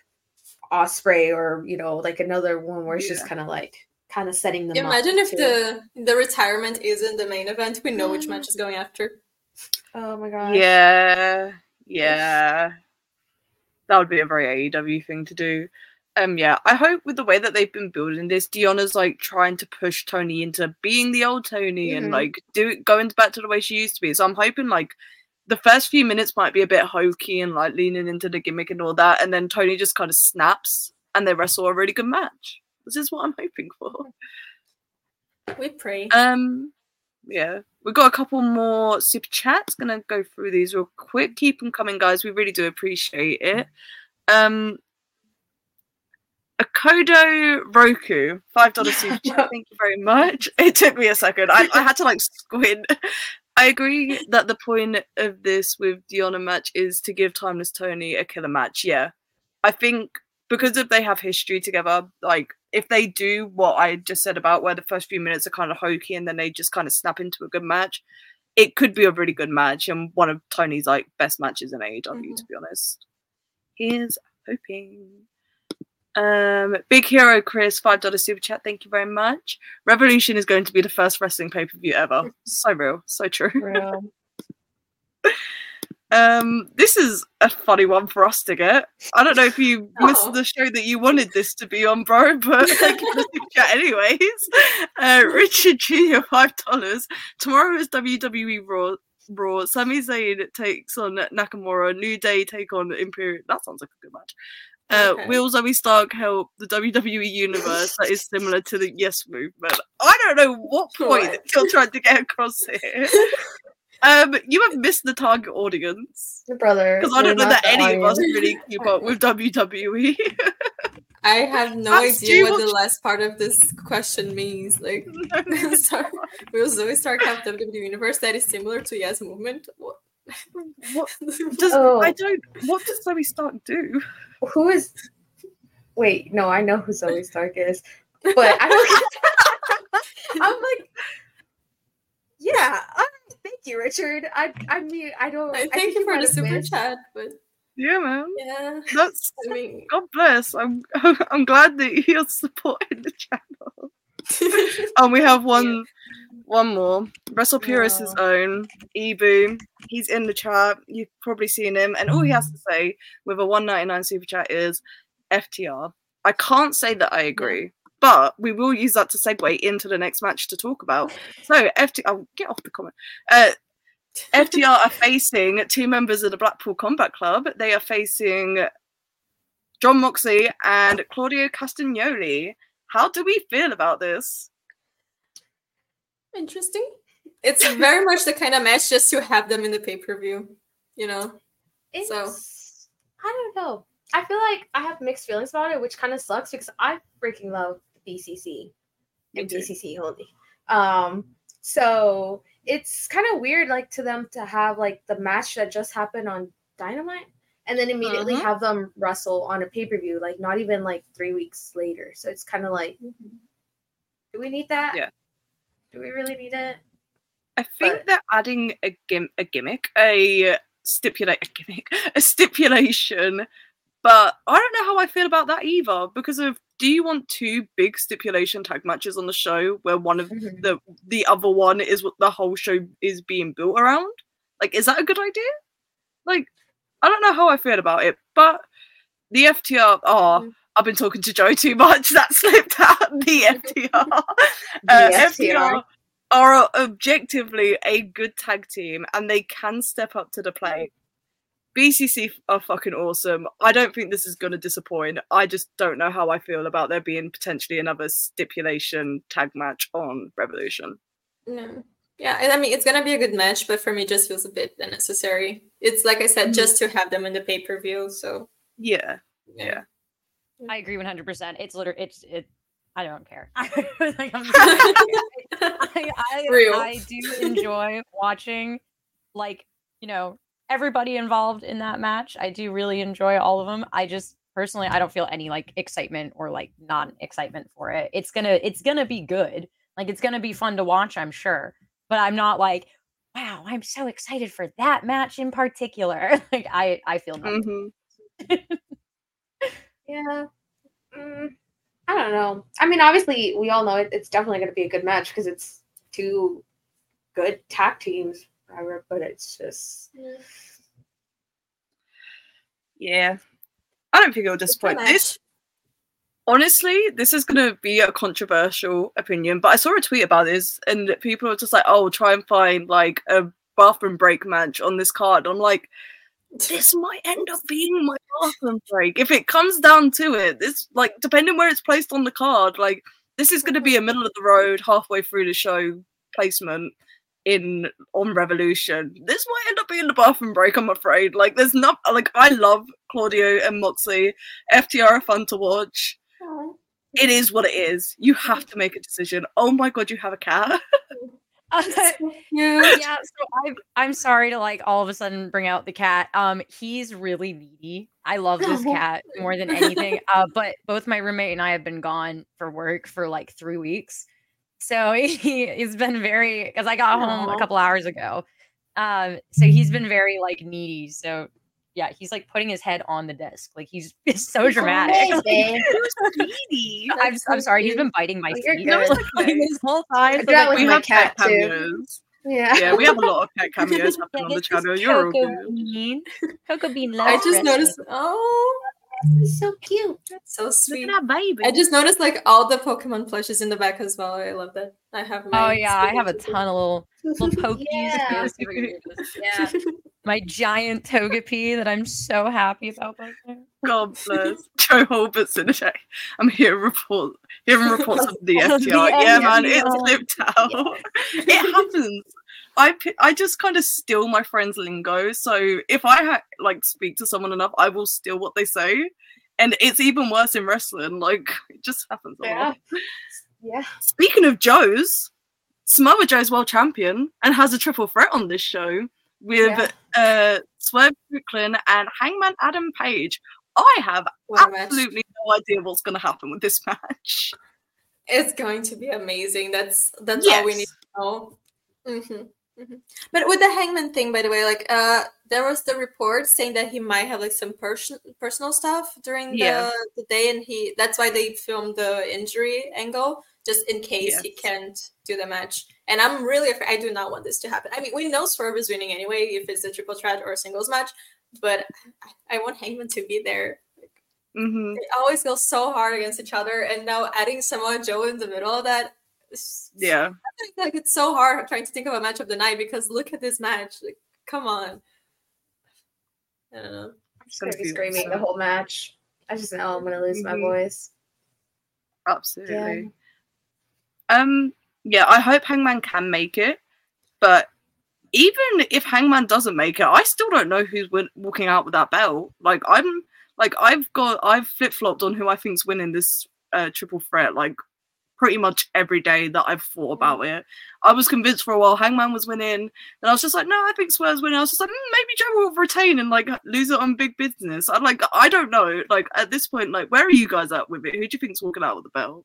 Ospreay or you know like another one where it's yeah. just kind of like kind of setting them. Imagine if the the retirement isn't the main event. We know which match mm. is going after. Oh my god. Yeah. Yeah that would be a very AEW thing to do. Um, yeah, I hope with the way that they've been building this, Deonna's like trying to push Toni into being the old Toni mm-hmm. and like do going back to the way she used to be. So I'm hoping like the first few minutes might be a bit hokey and like leaning into the gimmick and all that, and then Toni just kind of snaps and they wrestle a really good match. This is what I'm hoping for. We pray. Um, yeah. We've got a couple more super chats. Gonna go through these real quick. Keep them coming, guys. We really do appreciate it. Um, Akodo Roku, five dollars super *laughs* chat. Thank you very much. *laughs* It took me a second. I, I had to like squint. I agree that the point of this with Deonna match is to give Timeless Toni a killer match. Yeah, I think because if they have history together, like if they do what I just said about where the first few minutes are kind of hokey and then they just kind of snap into a good match, it could be a really good match and one of Toni's like best matches in AEW, mm-hmm. to be honest. Here's hoping. Um, Big Hero Chris, five dollar super chat. Thank you very much. Revolution is going to be the first wrestling pay per view ever. *laughs* so real, so true. Real. *laughs* Um, this is a funny one for us to get. I don't know if you *laughs* oh. missed the show that you wanted this to be on, bro, but *laughs* thank you for the chat anyways. Uh, Richard Jr. five dollars. Tomorrow is WWE Raw. Raw. Sami Zayn takes on Nakamura. New Day take on Imperium. That sounds like a good match. Uh, okay. Will Zoey Stark help the WWE universe that is similar to the Yes movement? I don't know what point you're trying to get across here. *laughs* Um, you have missed the target audience, Your brother. Because I don't know that any audience. of us really keep up with WWE. I have no That's idea what the last part of this question means. Like, *laughs* sorry, will Zoey Stark have WWE universe that is similar to Yes Movement? What? what *laughs* does oh. I don't what does Zoey Stark do? Who is wait, no, I know who Zoey Stark is, but I don't *laughs* I'm like yeah, um, thank you, Richard. I I mean I don't I, thank you for the super chat, but yeah, man. Yeah, that's *laughs* I mean, God bless. I'm *laughs* I'm glad that you're *laughs* supporting the channel. and we have one one more. Wrestle Purist's yeah. own Ebu. He's in the chat. You've probably seen him, and all he has to say with a 199 super chat is FTR. I can't say that I agree, but we will use that to segue into the next match to talk about. So FTR, I'll get off the comment. Uh, FTR are *laughs* facing two members of the Blackpool Combat Club. They are facing Jon Moxley and Claudio Castagnoli. How do we feel about this? Interesting. It's very much the kind of match just to have them in the pay per view, you know. It's, so I don't know. I feel like I have mixed feelings about it, which kind of sucks because I freaking love BCC and BCC only. Um, so it's kind of weird, like to them to have like the match that just happened on Dynamite and then immediately uh-huh. have them wrestle on a pay per view, like not even like three weeks later. So it's kind of like, mm-hmm. do we need that? Yeah. Do we really need it? I think but... they're adding a, gim- a gimmick, a stipulate a gimmick, *laughs* a stipulation. But I don't know how I feel about that either because of do you want two big stipulation tag matches on the show where one of mm-hmm. the the other one is what the whole show is being built around? Like, is that a good idea? Like, I don't know how I feel about it, but the FTR. Oh, mm. I've been talking to Joe too much. *laughs* That slipped out. The FTR. *laughs* the uh, FTR. FTR are objectively a good tag team, and they can step up to the plate. BCC are fucking awesome. I don't think this is going to disappoint. I just don't know how I feel about there being potentially another stipulation tag match on Revolution. No. Yeah, I mean it's gonna be a good match, but for me, it just feels a bit unnecessary. It's like I said, mm-hmm. just to have them in the pay per view. So yeah, yeah, I agree one hundred percent. It's literally it's it. I don't care. *laughs* *laughs* I, I, I, I do enjoy watching, like you know, everybody involved in that match. I do really enjoy all of them. I just personally I don't feel any like excitement or like non-excitement for it. It's going to it's going to be good. Like it's going to be fun to watch, I'm sure. But I'm not like, wow, I'm so excited for that match in particular. *laughs* like I I feel. Mm-hmm. *laughs* yeah. Mm, I don't know. I mean, obviously, we all know it, it's definitely going to be a good match because it's two good tag teams but it's just yeah. I don't think it'll disappoint. This honestly, this is gonna be a controversial opinion, but I saw a tweet about this and people were just like, "Oh, try and find like a bathroom break match on this card." I'm like, this might end up being my bathroom break if it comes down to it. This like depending where it's placed on the card, like this is going to be a middle of the road, halfway through the show placement in on Revolution. This might end up being the bathroom break, I'm afraid. Like there's not like I love Claudio and Moxley. FTR are fun to watch. Aww. It is what it is. You have to make a decision. Oh my god, you have a cat. Uh, *laughs* yeah, yeah. So I'm I'm sorry to like all of a sudden bring out the cat. Um, he's really needy. I love this *laughs* cat more than anything. Uh, but both my roommate and I have been gone for work for like three weeks. So *laughs* he, he's been very because I got Aww. home a couple hours ago. Um, so he's been very like needy. So yeah, he's like putting his head on the desk. Like he's, *laughs* he's so dramatic. *laughs* I'm, I'm sorry, he's been biting my feet like, this whole time. So, like, we have cat, cat cameos. Yeah. yeah, we have a lot of cat cameos happening on the channel. You're all good. Bean. Cocoa Bean I just noticed. Oh, so cute. That's so sweet. Look at that baby. I just noticed like all the Pokemon plushes in the back as well. I love that. I have. my. oh yeah, I have a ton of little little *laughs* Pokies. yeah. *laughs* yeah. *laughs* My giant Togepi that I'm so happy about back there. God bless. Joe Holbert's in the chat. I'm here report hearing reports of the FTR. yeah, man, it slipped out. it happens. I I just kind of steal my friends' lingo. So if I ha- like speak to someone enough, I will steal what they say, and it's even worse in wrestling. Like it just happens a yeah. lot. Yeah. Speaking of Joe's, Samoa Joe's world champion and has a triple threat on this show. with yeah. uh, Swerve Strickland and Hangman Adam Page. I have absolutely no idea what's going to happen with this *laughs* match. It's going to be amazing. That's that's yes. all we need to know. Mm-hmm. Mm-hmm. But with the Hangman thing, by the way, like uh, there was the report saying that he might have like some person personal stuff during yeah. the, the day, and he that's why they filmed the injury angle just in case yes. he can't do the match. And I'm really afraid. I do not want this to happen. I mean, we know Swerve is winning anyway if it's a triple threat or a singles match, but I, I want Hangman to be there. Mm-hmm. They always go so hard against each other, and now adding Samoa Joe in the middle of that yeah. *laughs* like it's so hard trying to think of a match of the night because look at this match. Like, come on. I don't know. I'm just gonna be screaming so. the whole match. I just know I'm gonna lose mm-hmm. my voice. Absolutely. Yeah. Um. Yeah, I hope Hangman can make it, but even if Hangman doesn't make it, I still don't know who's win- walking out with that belt. Like I'm, like I've got, I've flip flopped on who I think's winning this uh, triple threat. Like pretty much every day that I've thought mm. about it. I was convinced for a while Hangman was winning, and I was just like, no, I think Swerve's winning. I was just like, mm, maybe Joe will retain and like lose it on big business. I'm like, I don't know. Like at this point, like where are you guys at with it? Who do you think's walking out with the belt?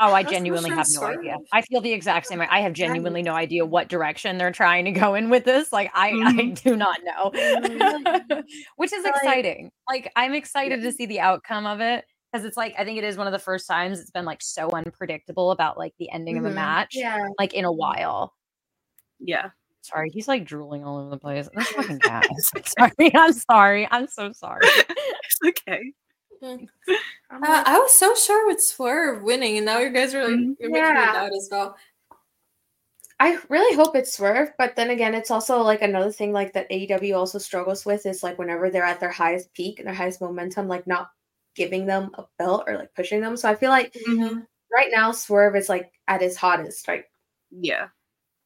Oh, I genuinely have no idea. I feel the exact same way. I have genuinely no idea what direction they're trying to go in with this. Like I, mm-hmm. I do not know. *laughs* Which is exciting. Like I'm excited to see the outcome of it because it's like I think it is one of the first times it's been like so unpredictable about like the ending mm-hmm. of a match, yeah, like in a while. Yeah. Sorry, he's like drooling all over the place. That's fucking *laughs* cat. *laughs* sorry, I'm sorry. I'm so sorry. it's okay. Mm. *laughs* Uh, I was so sure with Swerve winning, and now you guys are like mm-hmm. you're making yeah. me doubt as well. I really hope it's Swerve, but then again, it's also like another thing like that AEW also struggles with is like whenever they're at their highest peak and their highest momentum, like not giving them a belt or like pushing them. So I feel like mm-hmm. right now Swerve is like at his hottest, right? Yeah.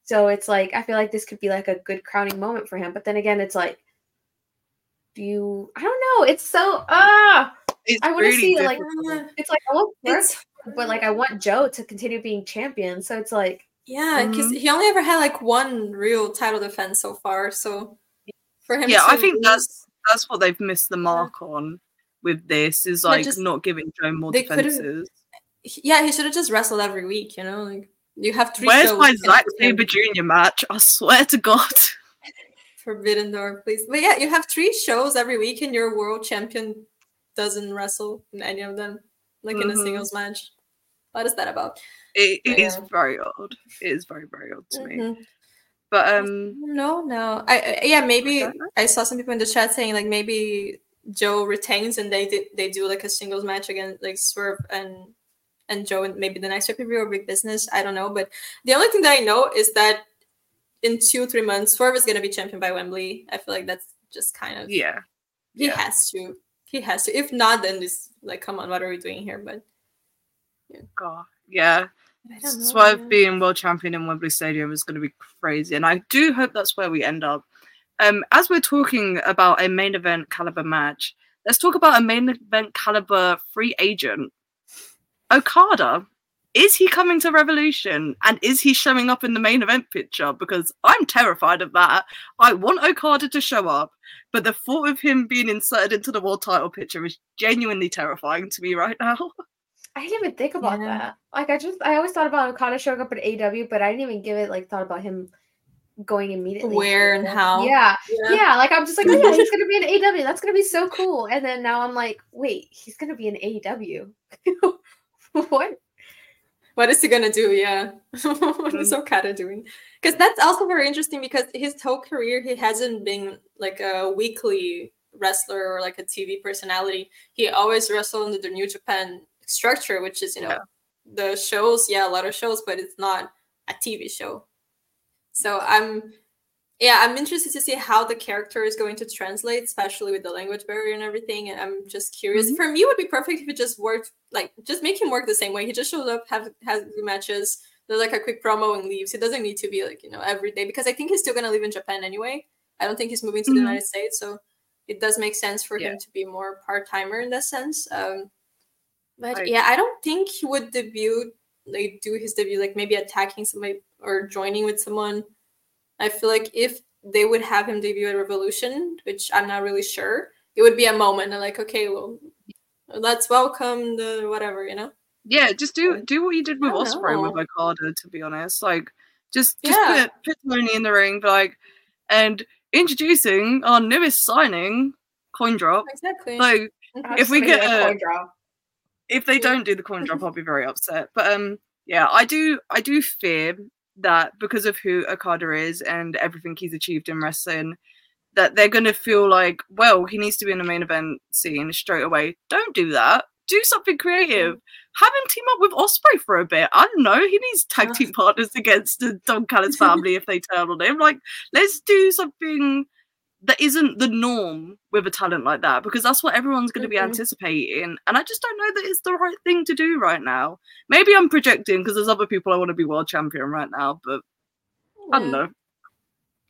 So it's like I feel like this could be like a good crowning moment for him. But then again, it's like, do you? I don't know. It's so ah. Uh, I want to see difficult. like it's like I want Swerve, but like I want Joe to continue being champion. So it's like yeah, because mm-hmm. he only ever had like one real title defense so far. So for him, yeah, I think lose, that's that's what they've missed the mark yeah. on with this is like just, not giving Joe more defenses. Yeah, he should have just wrestled every week. You know, like you have three. Where's my Zack Sabre Jr. match? I swear to God. *laughs* Forbidden Door, please. But yeah, you have three shows every week, and your world champion doesn't wrestle in any of them, like mm-hmm. in a mm-hmm. singles match. What is that about? It, it yeah. is very odd. It is very very odd to mm-hmm. me. But um, no, no, I yeah maybe I, I saw some people in the chat saying like maybe Joe retains and they did, they do like a singles match against like Swerve and and Joe and maybe the next pay or Big Business. I don't know, but the only thing that I know is that in two three months Swerve is gonna be champion by Wembley. I feel like that's just kind of yeah. He yeah. has to. He has to. If not, then this like come on, what are we doing here? But yeah. God, yeah. Swerve being world champion in Wembley Stadium is going to be crazy, and I do hope that's where we end up. Um, as we're talking about a main event caliber match, let's talk about a main event caliber free agent. Okada. Is he coming to Revolution? And is he showing up in the main event picture? Because I'm terrified of that. I want Okada to show up, but the thought of him being inserted into the world title picture is genuinely terrifying to me right now. *laughs* I didn't even think about yeah. that. Like I just I always thought about Okada showing up at AW, but I didn't even give it like thought about him going immediately. Where and how? Yeah. yeah. yeah, Like I'm just like, oh yeah, he's *laughs* gonna be an AW. That's gonna be so cool. And then now I'm like, wait, he's gonna be an AW. *laughs* what? What is he gonna do? Yeah. *laughs* what is mm. Okada doing? Because that's also very interesting because his whole career he hasn't been like a weekly wrestler or like a TV personality. He always wrestled under the New Japan structure, which is you know yeah. the shows. Yeah, a lot of shows, but it's not a TV show. So I'm yeah, I'm interested to see how the character is going to translate, especially with the language barrier and everything. And I'm just curious. Mm-hmm. For me, it would be perfect if it just worked like just make him work the same way. He just shows up, have has matches, does like a quick promo and leaves. It doesn't need to be like, you know, every day because I think he's still gonna live in Japan anyway. I don't think he's moving to mm-hmm. the United States. So it does make sense for yeah. him to be more part timer in that sense. Um but I, yeah, I don't think he would debut like do his debut like maybe attacking somebody or joining with someone I feel like if they would have him debut at Revolution, which I'm not really sure, it would be a moment and like, okay, well, let's welcome the whatever, you know? Yeah, just do do what you did with Ospreay with Okada, to be honest. Like just just yeah. put put Tony in the ring, but like and introducing our newest signing, coin drop. Exactly. Like if we get a, coin drop. If they don't do the coin drop, *laughs* I'll be very upset. But um yeah, I do I do fear that because of who Okada is and everything he's achieved in wrestling, that they're going to feel like, well, he needs to be in the main event scene straight away. Don't do that. Do something creative. Mm. Have him team up with Ospreay for a bit. I don't know. He needs tag team partners against the Don Callis family if they turn on him. Like, let's do something that isn't the norm with a talent like that because that's what everyone's going to be mm-hmm. anticipating and i just don't know that it's the right thing to do right now maybe i'm projecting because there's other people i want to be world champion right now but yeah. i don't know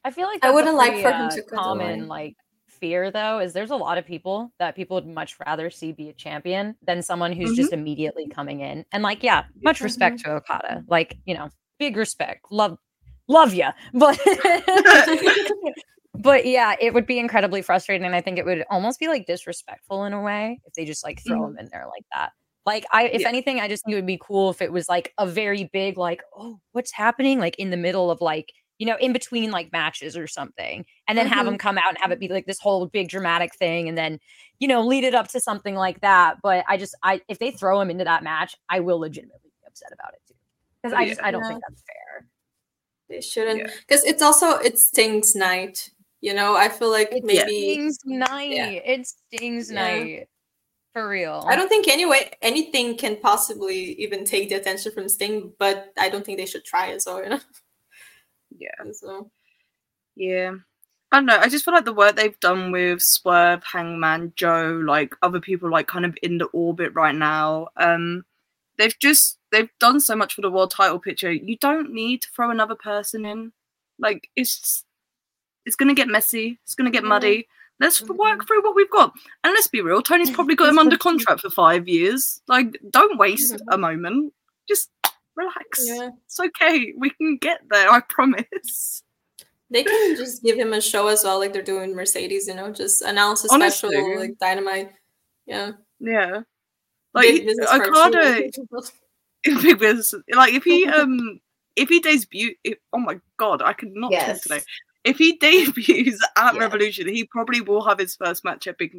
i feel like i wouldn't like for him uh, to common like fear though is there's a lot of people that people would much rather see be a champion than someone who's mm-hmm. just immediately coming in and like yeah much mm-hmm. respect to okada like you know big respect love love you but *laughs* *laughs* but yeah, it would be incredibly frustrating. And I think it would almost be like disrespectful in a way if they just like throw mm. him in there like that. Like I if yeah. anything, I just think it would be cool if it was like a very big, like, oh, what's happening? Like in the middle of like, you know, in between like matches or something. And then mm-hmm. have them come out and have it be like this whole big dramatic thing and then, you know, lead it up to something like that. But I just I if they throw him into that match, I will legitimately be upset about it too. Because I just I don't yeah. think that's fair. They shouldn't because yeah. it's also it's Sting's night you know, I feel like it maybe Sting's night. Yeah. It Sting's yeah. night. For real. I don't think anyway anything can possibly even take the attention from Sting, but I don't think they should try it. So you know. Yeah. *laughs* So. Yeah. I don't know. I just feel like the work they've done with Swerve, Hangman, Joe, like other people, like kind of in the orbit right now. Um, they've just they've done so much for the world title picture. You don't need to throw another person in. Like it's it's going to get messy. It's going to get muddy. Let's work through what we've got. And let's be real, Tony's probably got him *laughs* under contract for five years. Like, don't waste mm-hmm. a moment. Just relax. Yeah. It's okay. We can get there. I promise. They can just give him a show as well, like they're doing Mercedes. You know, just announce a Honestly. special like Dynamite. Yeah. Yeah. Like Okada. *laughs* *laughs* Big business. Like if he um if he debut, if, oh my god, I could not yes. today if he debuts at yeah. Revolution, he probably will have his first match at Big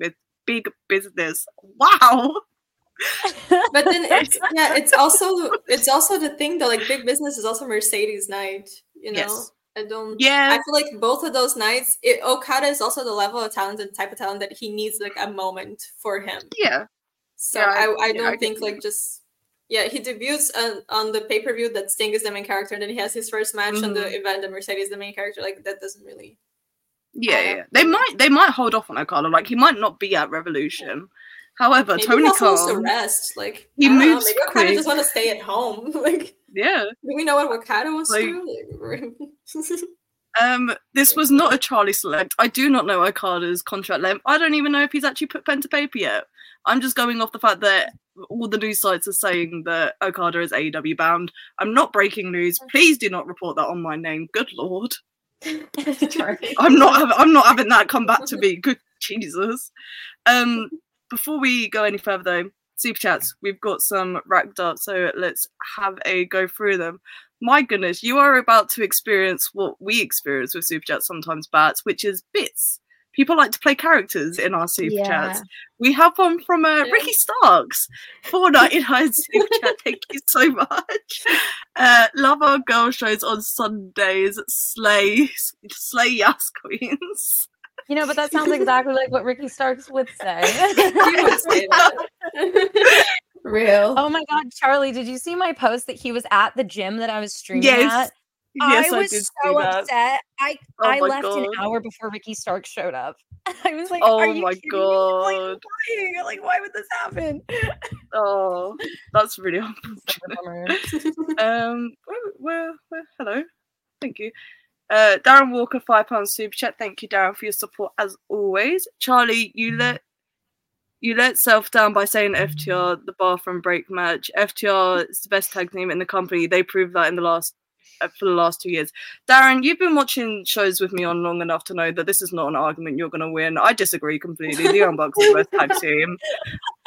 Big Business. Wow. *laughs* but then it's yeah, it's also it's also the thing that like big business is also Mercedes night, you know. Yes. I don't yeah. I feel like both of those nights, it, Okada is also the level of talent and type of talent that he needs like a moment for him. Yeah. So yeah, I, I, I don't yeah, think like just yeah, he debuts on, on the pay per view that Sting is the main character, and then he has his first match mm-hmm. on the mm-hmm. event that Mercedes is the main character. Like that doesn't really. Yeah, yeah, they might they might hold off on Okada. Like he might not be at Revolution. However, maybe Tony Khan wants to rest. Like he moves know, maybe quick. Okada just want to stay at home. *laughs* like yeah, do we know what Okada wants like, to do? *laughs* um, this was not a Charlie select. I do not know Okada's contract length. I don't even know if he's actually put pen to paper yet. I'm just going off the fact that all the news sites are saying that Okada is AEW bound. I'm not breaking news. *laughs* Please do not report that on my name. Good lord. *laughs* I'm not. I'm not having that come back to me. Good *laughs* Jesus. Um, before we go any further, though, super chats. We've got some racked up, so let's have a go through them. My goodness, you are about to experience what we experience with super chats sometimes, bats, which is bits people like to play characters in our super yeah. chats. We have one from uh, yeah. Ricky Starks, four ninety nine *laughs* super chat. Thank you so much. Uh, love our girl shows on Sundays. Slay, slay, yes, queens. You know, but that sounds exactly like what Ricky Starks would say. *laughs* would say. *laughs* Real. Oh my God, Charlie, did you see my post that he was at the gym that I was streaming yes. at? Yes, I was I so upset. I oh I left god. an hour before Ricky Stark showed up. *laughs* I was like, "Oh my god! Like why? like, why would this happen?" Oh, that's really *laughs* *laughs* unfortunate. um, hello, thank you. Uh, Darren Walker, five pounds super chat. Thank you, Darren, for your support as always. Charlie, you mm. let you let self down by saying FTR the bathroom break match. FTR is the best tag team in the company. They proved that in the last for the last two years. Darren, you've been watching shows with me on long enough to know that this is not an argument you're going to win. I disagree completely. The Young Bucks are best tag team.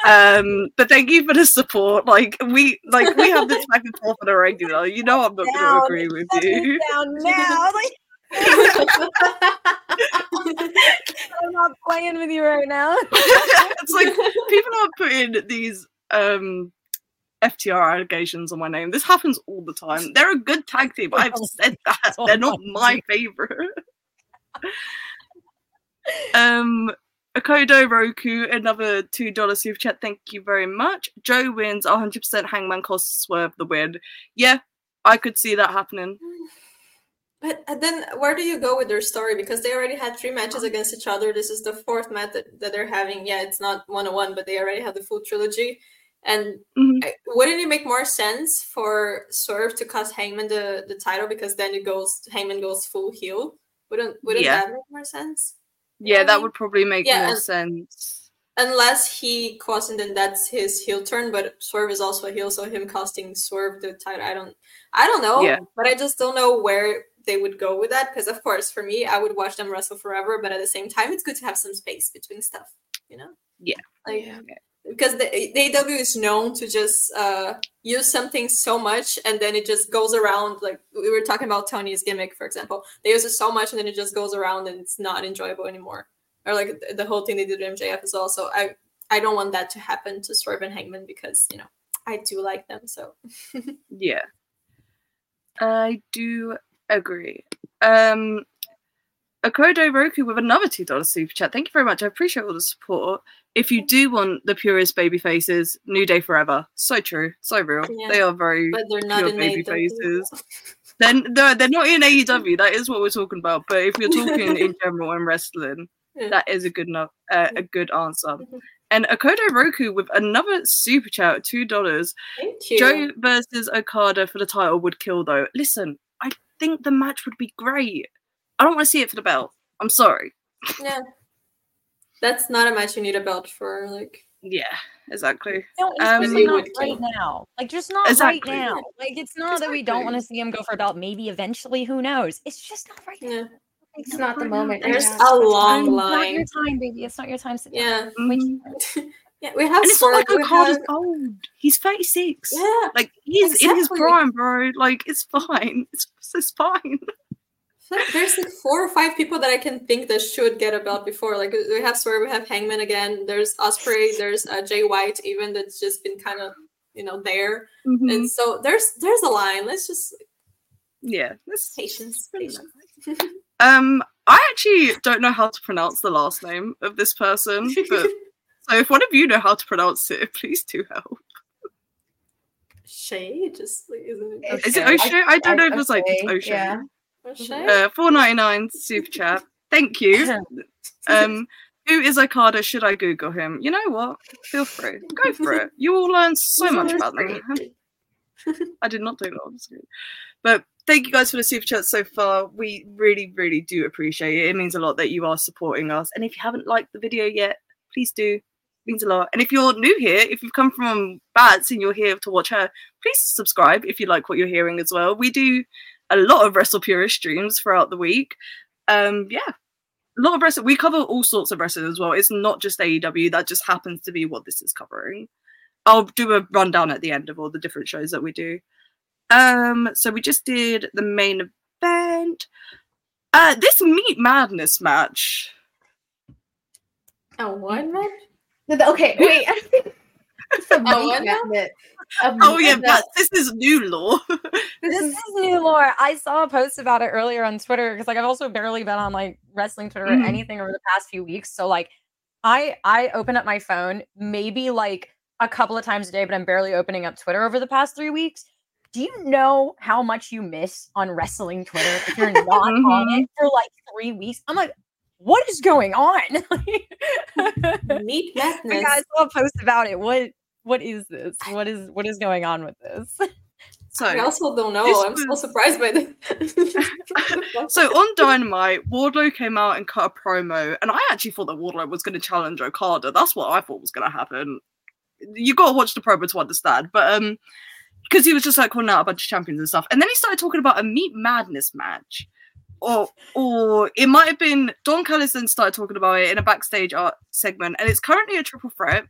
Um, but thank you for the support. Like we, like we have this back and forth on a regular. You know, I'm not going to agree with you. Down now. Like- *laughs* I'm not playing with you right now. *laughs* it's like people are putting these um FTR allegations on my name. This happens all the time. They're a good tag team. I've *laughs* said that. They're not my favorite. *laughs* um Akodo Roku, another $2 super chat. Thank you very much. Joe wins 100% Hangman costs Swerve the win. Yeah, I could see that happening. But then where do you go with their story? Because they already had three matches against each other. This is the fourth match that, that they're having. Yeah, it's not one on one, but they already have the full trilogy. And mm-hmm. wouldn't it make more sense for Swerve to cost Hangman the, the title because then it goes Hangman goes full heel? Wouldn't wouldn't yeah. that make more sense? Yeah, that would probably make yeah, more sense. Unless he costs and then that's his heel turn, but Swerve is also a heel, so him costing Swerve the title, I don't I don't know. Yeah. But I just don't know where they would go with that. Because of course, for me, I would watch them wrestle forever, but at the same time, it's good to have some space between stuff, you know? Yeah. Like yeah because the, the AW is known to just uh, use something so much and then it just goes around. Like we were talking about Toni's gimmick, for example. They use it so much and then it just goes around and it's not enjoyable anymore. Or like the whole thing they did with MJF as well. So I I don't want that to happen to Swerve and Hangman because you know I do like them. So *laughs* yeah, I do agree. Um, Akodo Roku with another $2 super chat. Thank you very much. I appreciate all the support. If you do want the purest baby faces, New Day Forever. So true. So real. Yeah. They are very but they're not pure baby faces. then they're, they're not in AEW. That is what we're talking about. But if you're talking in *laughs* general and wrestling, yeah. that is a good enough uh, a good answer. Mm-hmm. And Akodo Roku with another super chat, two dollars. Joe versus Okada for the title would kill though. Listen, I think the match would be great. I don't want to see it for the belt. I'm sorry. Yeah. That's not a match you need a belt for, like yeah, exactly. No, um, not right now. Like just not exactly. right now. Like it's not exactly. that we don't want to see him go for a belt. Maybe eventually, who knows? It's just not right yeah. now. It's, it's not, not, the moment. There's a long line. It's not your time, baby. It's not your time. yeah. Mm-hmm. *laughs* yeah, we have. And it's not like Okada's have... old. He's 36. Yeah. Like he's exactly. in his prime, bro. Like it's fine. It's it's fine *laughs* there's like four or five people that I can think that should get a belt before. Like we have Swerve, we have Hangman again. There's Ospreay. there's uh, Jay White, even that's just been kind of you know there. Mm-hmm. And so there's there's a line. Let's just yeah, let's patience, patience. um, I actually don't know how to pronounce the last name of this person, but *laughs* so if one of you know how to pronounce it, please do help. Shay, just like isn't it? Is it O'Shea? I, I don't know if it's like O'Shea. Yeah. Uh, four ninety nine super chat. Thank you. *laughs* Um, who is Okada? Should I Google him? You know what? Feel free. Go for it. You will learn so much about them. *laughs* I did not do that. obviously. But thank you guys for the super chat so far. We really, really do appreciate it. It means a lot that you are supporting us. And if you haven't liked the video yet, please do. It means a lot. And if you're new here, if you've come from Bats and you're here to watch her, please subscribe if you like what you're hearing as well. We do a lot of Wrestle Purist streams throughout the week. Um, yeah, a lot of wrestling. We cover all sorts of wrestling as well. It's not just AEW. That just happens to be what this is covering. I'll do a rundown at the end of all the different shows that we do. Um, so we just did the main event. Uh, this Meat Madness match. A one match? Okay, wait. *laughs* *laughs* oh, oh yeah, but this is new lore. *laughs* this is new lore. I saw a post about it earlier on Twitter because like I've also barely been on like wrestling Twitter mm. or anything over the past few weeks. So like I I open up my phone maybe like a couple of times a day, but I'm barely opening up Twitter over the past three weeks. Do you know how much you miss on wrestling Twitter if you're not mm-hmm. on it for like three weeks? I'm like, what is going on? *laughs* Meat madness. I saw a post about it. What what is this? What is what is going on with this? So *laughs* I also don't know. I'm was... so surprised by this. *laughs* so on Dynamite, Wardlow came out and cut a promo, and I actually thought that Wardlow was going to challenge Okada. That's what I thought was going to happen. You got to watch the promo to understand. But um, because he was just like calling out a bunch of champions and stuff. And then he started talking about a Meat Madness match. Or, or it might have been Don Callis started talking about it in a backstage art segment, and it's currently a triple threat.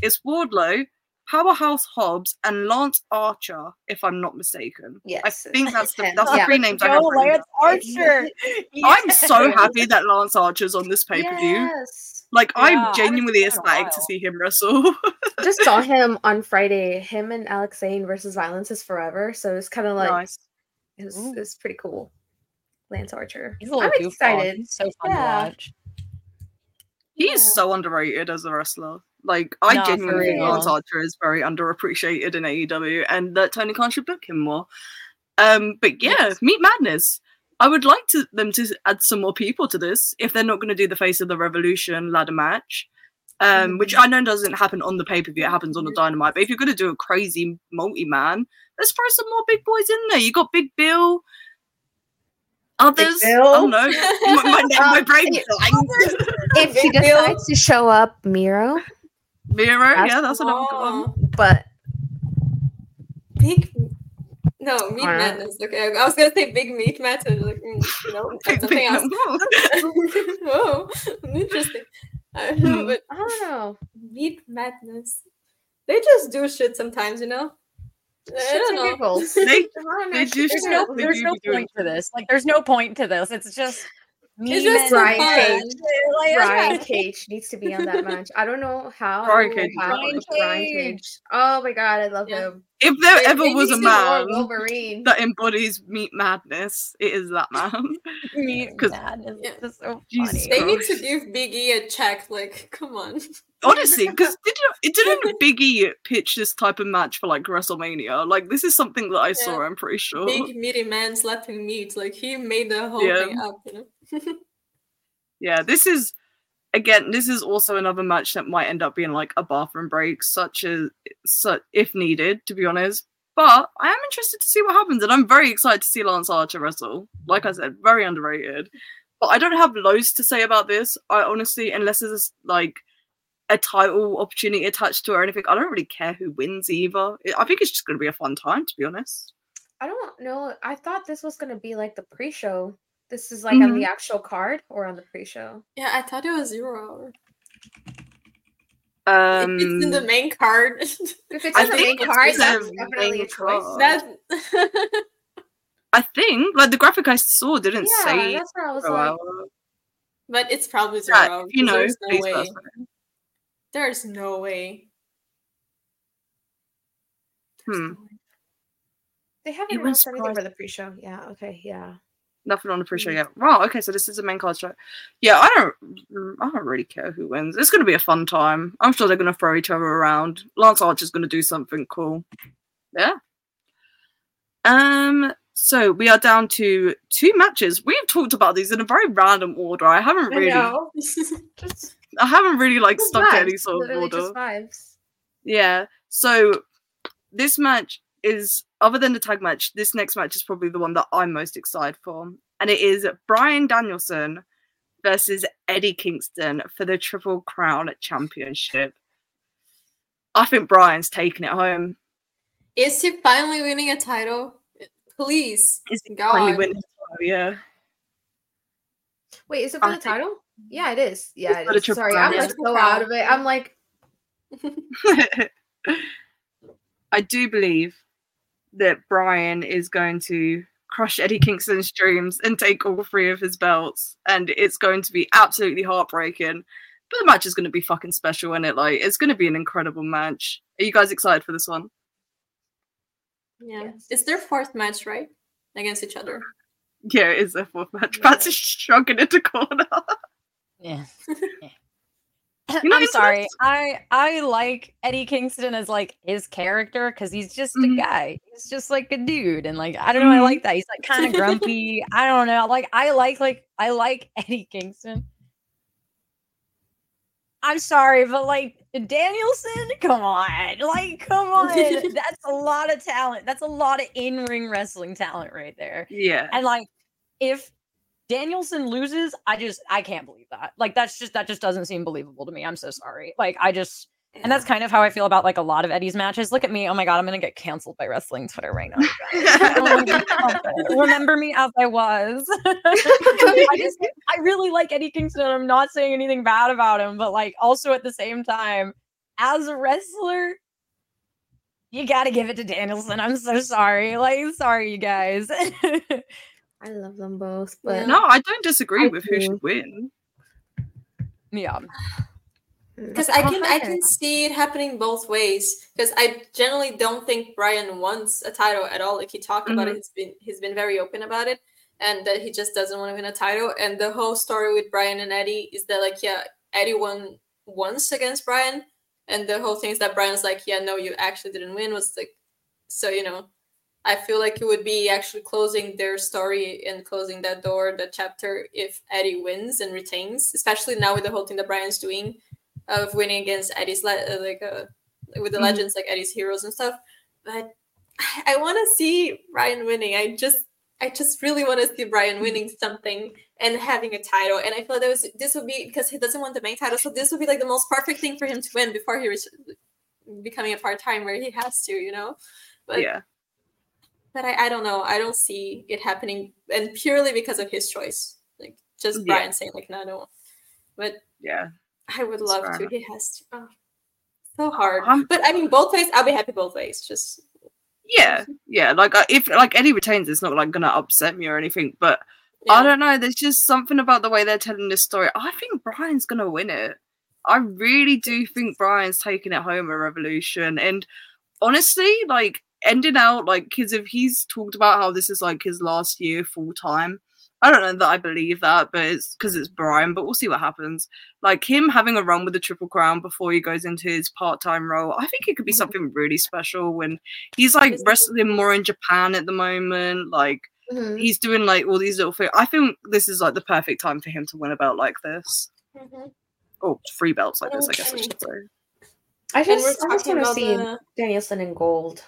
It's Wardlow, Powerhouse Hobbs, and Lance Archer, if I'm not mistaken. Yes, I think that's the *laughs* that's the three names I have. Lance Archer. *laughs* I'm so happy that Lance Archer's on this pay per view. Yes. Like yeah, I'm genuinely ecstatic to see him wrestle. *laughs* Just saw him on Friday. Him and Alex Zayne versus Violence is Forever. So it's kind of like nice. it was, it was pretty cool. Lance Archer. He's a little I'm excited. He's so fun yeah. to watch. He yeah. is so underrated as a wrestler. Like I genuinely think Lance Archer is very underappreciated in AEW, and that Tony Khan should book him more. Um, but yeah, yes. Meat Madness. I would like to them to add some more people to this if they're not going to do the face of the revolution ladder match. Um, mm-hmm. which I know doesn't happen on the pay per view, it happens on the dynamite. But if you're going to do a crazy multi man, let's throw some more big boys in there. You got Big Bill, others. Big Bill? Oh no, *laughs* my, my, my brain If *laughs* *laughs* he decides to show up, Miro. Miro, that's yeah, that's another one. But Big no, meat right. madness. Okay, I was gonna say big meat madness. Like, mm, you know, something else. oh, interesting. I don't know, hmm. but I don't know. Meat madness. They just do shit sometimes, you know. I don't. They, they do there's no, there's no point to this. Like, there's no point to this. It's just it's just Brian Cage. Brian Cage needs to be on that match. I don't know how. Brian Cage. Brian, Brian Cage. Oh my god, I love yeah. him. If there it, ever it was a man that embodies meat madness, it is that man. *laughs* meat *laughs* madness yeah. is so funny. They need to give Biggie a check. Like, come on. Honestly, because did *laughs* you, didn't Biggie pitch this type of match for like WrestleMania? Like, this is something that I yeah. saw. I'm pretty sure. Big meaty man slapping meat. Like he made the whole thing up. You know *laughs* yeah, this is again, this is also another match that might end up being like a bathroom break, such as such, if needed, to be honest. But I am interested to see what happens, and I'm very excited to see Lance Archer wrestle. Like I said, very underrated. But I don't have loads to say about this. I honestly, unless there's like a title opportunity attached to it or anything, I don't really care who wins either. I think it's just going to be a fun time, to be honest. I don't know. I thought this was going to be like the pre-show this is like mm-hmm. on the mm-hmm. actual card or on the pre-show. Yeah, I thought it was zero hour. Um, if it's in the main card. *laughs* if it's in I the main card, that's definitely a choice. That's. I think like the graphic I saw didn't yeah, say. That's what I was like. Hour. But it's probably zero. Yeah, you know, there's no way. There's no way. hmm. They haven't announced anything for the pre-show. Yeah. Okay. Yeah. Nothing on the pre-show yet. Wow. Okay, so this is the main card show. Yeah, I don't. I don't really care who wins. It's going to be a fun time. I'm sure they're going to throw each other around. Lance Archer's going to do something cool. Yeah. Um. So we are down to two matches. We've talked about these in a very random order. I haven't really. I, *laughs* *laughs* just, I haven't really like stuck to any sort of order. Yeah. So this match is other than the tag match, this next match is probably the one that I'm most excited for. And it is Bryan Danielson versus Eddie Kingston for the Triple Crown Championship. I think Bryan's taking it home. Is he finally winning a title? Please. Is he God. finally winning a title? Yeah. Wait, is it for I the title? Yeah, it is. Yeah, it is. Sorry, I'm like so out of it. I'm like. *laughs* *laughs* I do believe that Bryan is going to crush Eddie Kingston's dreams and take all three of his belts, and it's going to be absolutely heartbreaking. But the match is going to be fucking special, and it like it's going to be an incredible match. Are you guys excited for this one? Yeah, yes. it's their fourth match, right, against each other. Yeah, it is their fourth match. Yeah. Pat's shrunken into corner. yeah. *laughs* yeah. *clears throat* I'm sorry. I I like Eddie Kingston as like his character because he's just mm-hmm. a guy. He's just like a dude, and like I don't know. Mm-hmm. I like that. He's like *laughs* kind of grumpy. I don't know. Like I like like I like *laughs* Eddie Kingston. I'm sorry, but like Danielson, come on, like come on. *laughs* That's a lot of talent. That's a lot of in ring wrestling talent right there. Yeah, and like if Danielson loses, I just I can't believe that. Like that's just that just doesn't seem believable to me. I'm so sorry. Like I just And that's kind of how I feel about like a lot of Eddie's matches. Look at me. Oh my god, I'm gonna get canceled by wrestling Twitter right now. *laughs* Remember me as I was. *laughs* I just I really like Eddie Kingston. I'm not saying anything bad about him, but like also at the same time, as a wrestler, you gotta give it to Danielson. I'm so sorry. Like, sorry, you guys. *laughs* I love them both, but no, I don't disagree I with do. who should win. Yeah because I can I can see it happening both ways. Because I generally don't think Bryan wants a title at all. Like he talked mm-hmm. about it, mm-hmm. he's been he's been very open about it, and that he just doesn't want to win a title. And the whole story with Bryan and Eddie is that like yeah, Eddie won once against Bryan, and the whole thing is that Bryan's like yeah no you actually didn't win was like so you know. I feel like it would be actually closing their story and closing that door, the chapter, if Eddie wins and retains, especially now with the whole thing that Bryan's doing of winning against Eddie's le- like uh, with the mm-hmm. legends like Eddie's heroes and stuff. But I want to see Bryan winning. I just I just really want to see Bryan winning something and having a title. And I feel like that was this would be because he doesn't want the main title, so this would be like the most perfect thing for him to win before he was becoming a part time where he has to, you know. But yeah. But I, I don't know. I don't see it happening, and purely because of his choice. Like just yeah. Bryan saying like no, no. But yeah, I would love to. He has to. Oh, so hard. Um, but I mean, both ways. I'll be happy both ways. Just yeah, yeah. Like if like Eddie retains, it's not like gonna upset me or anything. But yeah. I don't know. There's just something about the way they're telling this story. I think Bryan's gonna win it. I really do think Bryan's taking it home a revolution. And honestly, like ending out like because if he's talked about how this is like his last year full time I don't know that I believe that, but it's because it's bryan But we'll see what happens. Like him having a run with the Triple Crown before he goes into his part-time role, I think it could be mm-hmm. something really special. When he's like wrestling more in Japan at the moment, like mm-hmm. he's doing like all these little things. I think this is like the perfect time for him to win a belt like this, mm-hmm. or three belts like this. I guess I should say. I just, I just want to see the... Danielson in gold.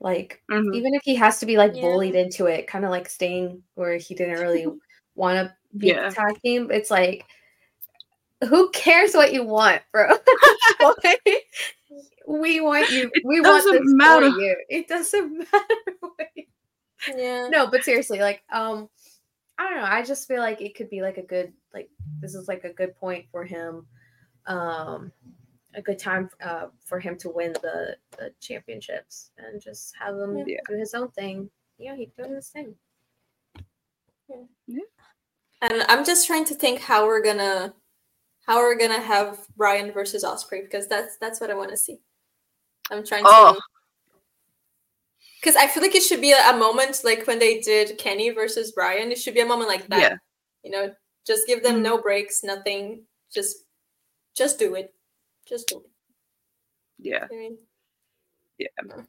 Like mm-hmm. even if he has to be like yeah. bullied into it, kind of like staying where he didn't really *laughs* want to be yeah. tag team, it's like who cares what you want, bro? *laughs* we want you. We want this matter. for you. It doesn't *laughs* matter. yeah. No, but seriously, like, um, I don't know. I just feel like it could be like a good, like, this is like a good point for him. Um, a good time uh, for him to win the, the championships and just have him yeah. do his own thing. Yeah, he's doing his thing. Yeah. yeah. And I'm just trying to think how we're gonna how we're gonna have Bryan versus Ospreay because that's that's what I want to see. I'm trying oh. to because I feel like it should be a, a, moment like when they did Kenny versus Bryan. It should be a moment like that. Yeah. You know, just give them mm-hmm. no breaks, nothing. Just just do it. Just yeah. I mean, yeah,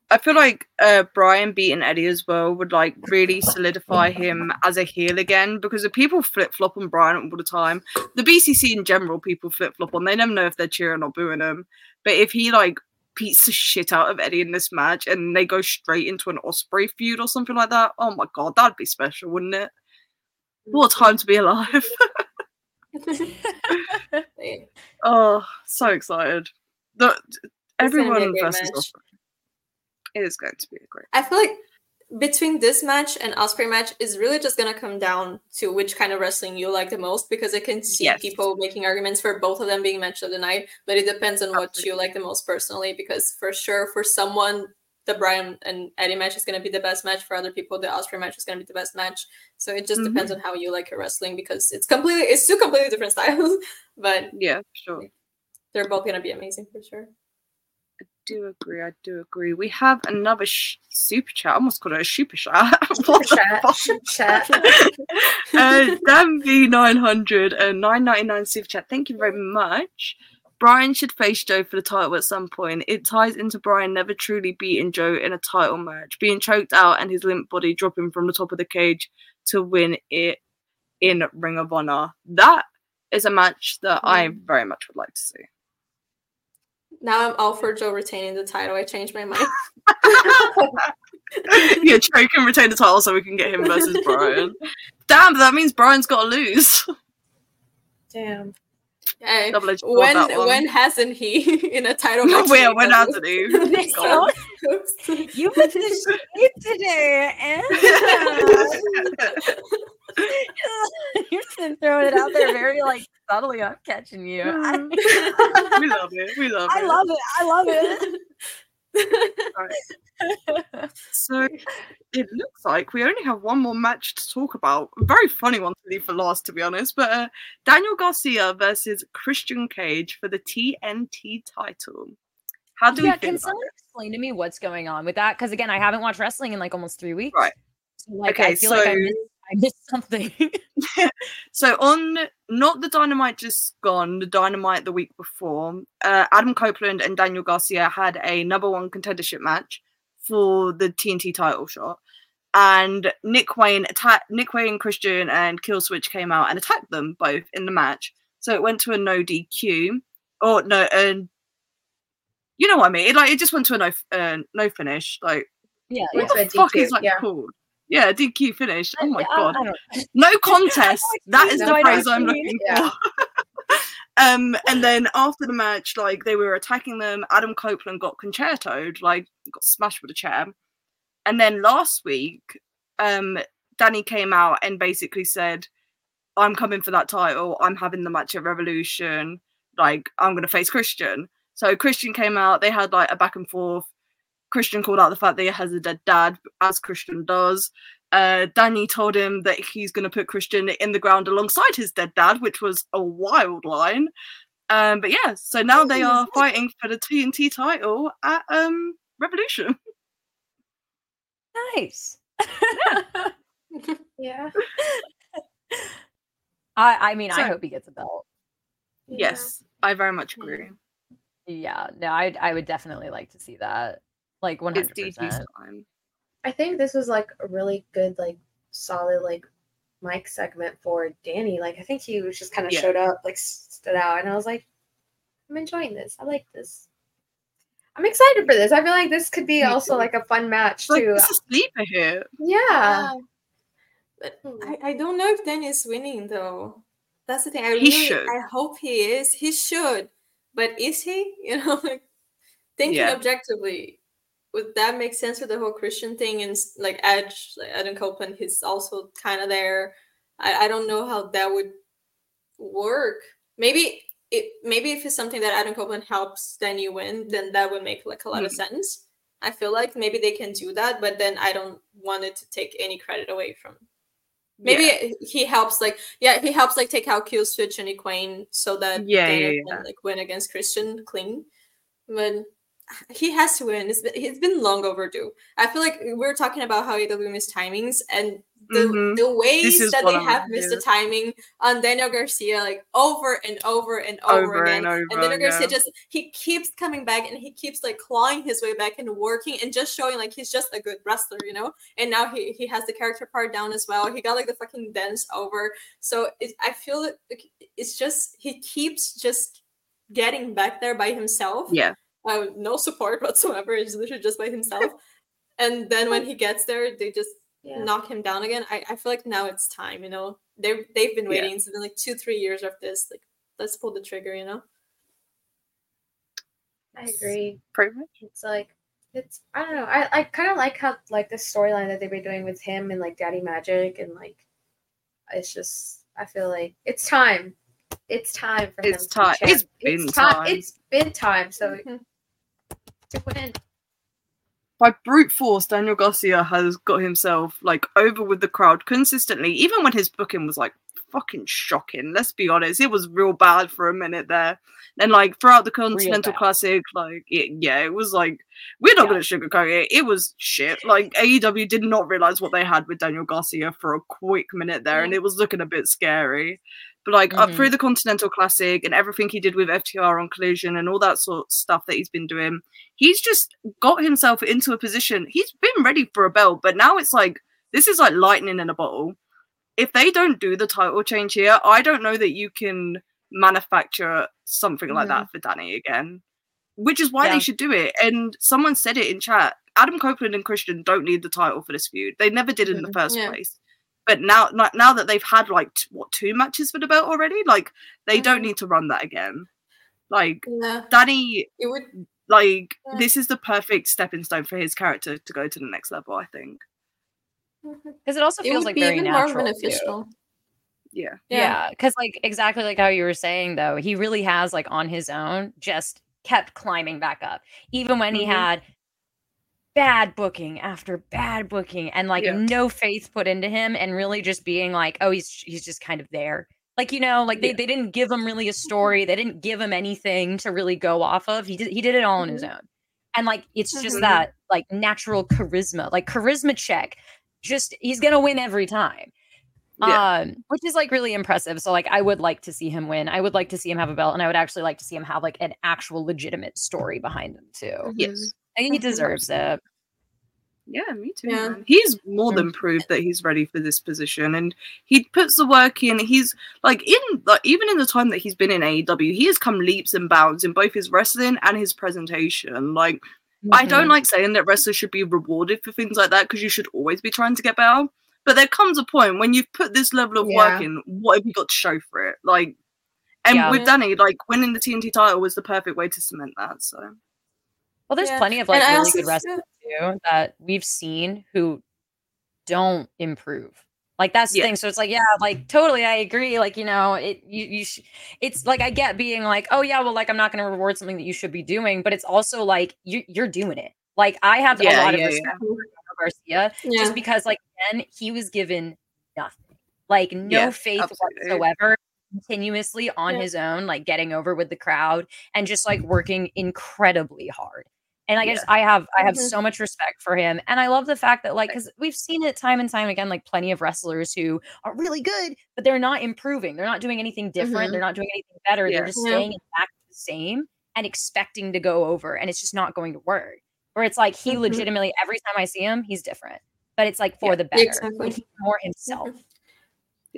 I feel like uh, Bryan beating Eddie as well would like really solidify him as a heel again because the people flip flop on Bryan all the time. The BCC in general, people flip flop on. They never know if they're cheering or booing him. But if he like beats the shit out of Eddie in this match and they go straight into an Ospreay feud or something like that, oh my god, that'd be special, wouldn't it? What a time to be alive! *laughs* *laughs* *laughs* oh, so excited. The everyone versus Ospreay. It is going to be a great. I feel like between this match and Ospreay match is really just gonna come down to which kind of wrestling you like the most because I can see yes. people making arguments for both of them being match of the night, but it depends on Absolutely. what you like the most personally. Because for sure, for someone, the Bryan and Eddie match is gonna be the best match. For other people, the Ospreay match is gonna be the best match. So it just mm-hmm. depends on how you like your wrestling because it's completely it's two completely different styles. *laughs* but yeah, sure, they're both gonna be amazing for sure I do agree. I do agree. We have another sh- super chat. I almost called it a super chat. *laughs* Super chat. Super *laughs* chat. uh, Dan V900 and 999 super chat. Thank you very much. Bryan should face Joe for the title at some point. It ties into Bryan never truly beating Joe in a title match, being choked out and his limp body dropping from the top of the cage to win it in Ring of Honor. That is a match that mm. I very much would like to see. Now I'm all for Joe retaining the title. I changed my mind. *laughs* yeah, Joe can retain the title so we can get him versus Bryan. *laughs* Damn, that means Bryan's got to lose. Damn. Hey, when when hasn't he *laughs* in a title match? Where when hasn't he? *laughs* you put the shade today, and *laughs* you're just throwing it out there very like subtly. I'm catching you. we love it. We love it. I love it. I love it so it looks like we only have one more match to talk about. very funny one to leave for last, to be honest. But uh, Daniel Garcia versus Christian Cage for the TNT title. How do yeah, we can someone it? explain to me what's going on with that? Because again, I haven't watched wrestling in like almost three weeks. Right. So, like, okay, I feel so... like I missed I missed something. *laughs* so on not the dynamite just gone, the dynamite the week before, uh, Adam Copeland and Daniel Garcia had a number one contendership match for the TNT title shot. And Nick Wayne attacked Nick Wayne, Christian, and Killswitch came out and attacked them both in the match. So it went to a no DQ. Or no, and you know what I mean? It, like it just went to a no uh, no finish. Like yeah, what the fuck DQ, is like yeah. called? Yeah, DQ finish. Oh my god. *laughs* No contest. *laughs* that is the phrase I'm looking yeah. for. *laughs* um, and then after the match, like they were attacking them, Adam Copeland got concertoed, like got smashed with a chair. And then last week, um, Danny came out and basically said, I'm coming for that title. I'm having the match at Revolution. Like, I'm going to face Christian. So Christian came out. They had like a back and forth. Christian called out the fact that he has a dead dad, as Christian does. Uh, Danny told him that he's going to put Christian in the ground alongside his dead dad, which was a wild line. Um, but yeah, so now they are fighting for the TNT title at um, Revolution. Nice. yeah. *laughs* I I mean, so, I hope he gets a belt. Yes, yeah. I very much agree. Yeah, no, I I would definitely like to see that like one hundred percent. i think this was like a really good like solid like mic segment for danny. Like i think he was just kind of yeah. showed up like stood out and i was like i'm enjoying this. I like this. I'm excited for this. I feel like this could be also like a fun match like, too. this is sleeper here yeah, yeah. but I, I don't know if danny is winning though. That's the thing. I really should. i hope he is. He should. But is he? *laughs* You know like thinking yeah. objectively would that make sense with the whole Christian thing and like Edge, like Adam Copeland, he's also kind of there. I, I don't know how that would work. Maybe it maybe if it's something that Adam Copeland helps, then you win, then that would make like a lot mm. of hmm. sense. I feel like maybe they can do that, but then I don't want it to take any credit away from. Maybe yeah. he helps, like yeah, he helps like take out Killswitch and Nick Wayne so that yeah, yeah, yeah. can like win against Christian clean. But he has to win. It's been, it's been long overdue. I feel like we are talking about how AEW missed timings and the, mm-hmm. the ways that they have missed the timing on Daniel Garcia like over and over and over, over again. And, over, and Daniel yeah. Garcia just he keeps coming back and he keeps like clawing his way back and working and just showing like he's just a good wrestler, you know. And now he he has the character part down as well. He got like the fucking dance over. So it, I feel it, it's just he keeps just getting back there by himself. Yeah uh, no support *laughs* whatsoever. He's literally just by himself. *laughs* and then when he *laughs* gets there, they just yeah. knock him down again. I, I feel like now it's time, you know. They they've been waiting. Yeah. It's been like two, three years of this. Like, let's pull the trigger, you know. I agree. Pretty much. It's like it's I don't know. I, I kind of like how like the storyline that they've been doing with him and like Daddy Magic and like it's just I feel like it's time. It's time for it's him. Time. It's been it's time. time. It's been time. So mm-hmm to win. By brute force, Daniel Garcia has got himself like over with the crowd consistently, even when his booking was like fucking shocking. Let's be honest, it was real bad for a minute there. And like throughout the Continental Classic, like it, yeah, it was like we're not yeah. gonna sugarcoat it. It was shit. Like AEW did not realize what they had with Daniel Garcia for a quick minute there, and it was looking a bit scary. But like mm-hmm. up through the Continental Classic and everything he did with FTR on Collision and all that sort of stuff that he's been doing, he's just got himself into a position. He's been ready for a belt, but now it's like this is like lightning in a bottle. If they don't do the title change here, I don't know that you can manufacture something like mm-hmm. that for Danny again. Which is why yeah. they should do it. And someone said it in chat. Adam Copeland and Christian don't need the title for this feud. They never did in the mm-hmm. first yeah. place. But now, now that they've had like t- what two matches for the belt already, like they mm-hmm. don't need to run that again. Like yeah. Danny, it would like yeah. this is the perfect stepping stone for his character to go to the next level. I think because mm-hmm. it also feels it like very natural. beneficial. Yeah. Yeah. Because, like, exactly like how you were saying, though, he really has, like, on his own, just kept climbing back up. Even when mm-hmm. he had bad booking after bad booking and like yeah. no faith put into him and really just being like oh he's he's just kind of there. Like you know like they, yeah. they didn't give him really a story. They didn't give him anything to really go off of. He did he did it all on his mm-hmm. own. And like it's just mm-hmm. that like natural charisma like charisma check. Just he's gonna win every time. Yeah. um which is like really impressive. So like i would like to see him win. I would like to see him have a belt and i would actually like to see him have like an actual legitimate story behind him too. Yes I think he deserves it yeah, me too. Yeah. Man. He's more than proved that he's ready for this position, and he puts the work in. He's like in like even in the time that he's been in AEW, he has come leaps and bounds in both his wrestling and his presentation. Like mm-hmm. I don't like saying that wrestlers should be rewarded for things like that because you should always be trying to get better. But there comes a point when you've put this level of yeah. work in, what have you got to show for it? Like, and yeah. with Danny, like winning the TNT title was the perfect way to cement that. So, well, there's yeah. plenty of like and really good wrestlers too that we've seen who don't improve. Like that's the yeah. thing. So it's like, yeah, like totally, I agree. Like you know, it you you. Sh- it's like I get being like, oh yeah, well, like I'm not going to reward something that you should be doing, but it's also like you you're doing it. Like I have yeah, a lot of respect for Garcia just because like then he was given nothing, like no faith absolutely. whatsoever continuously on yeah. his own, like getting over with the crowd and just like working incredibly hard. And like yeah. I just I have I have mm-hmm. so much respect for him. And I love the fact that like because we've seen it time and time again, like plenty of wrestlers who are really good, but they're not improving. They're not doing anything different. Mm-hmm. They're not doing anything better. Yeah. They're just staying back the same and expecting to go over. And it's just not going to work. Where it's like he mm-hmm. legitimately every time I see him, he's different. But it's like for yeah, the better. Exactly. more himself.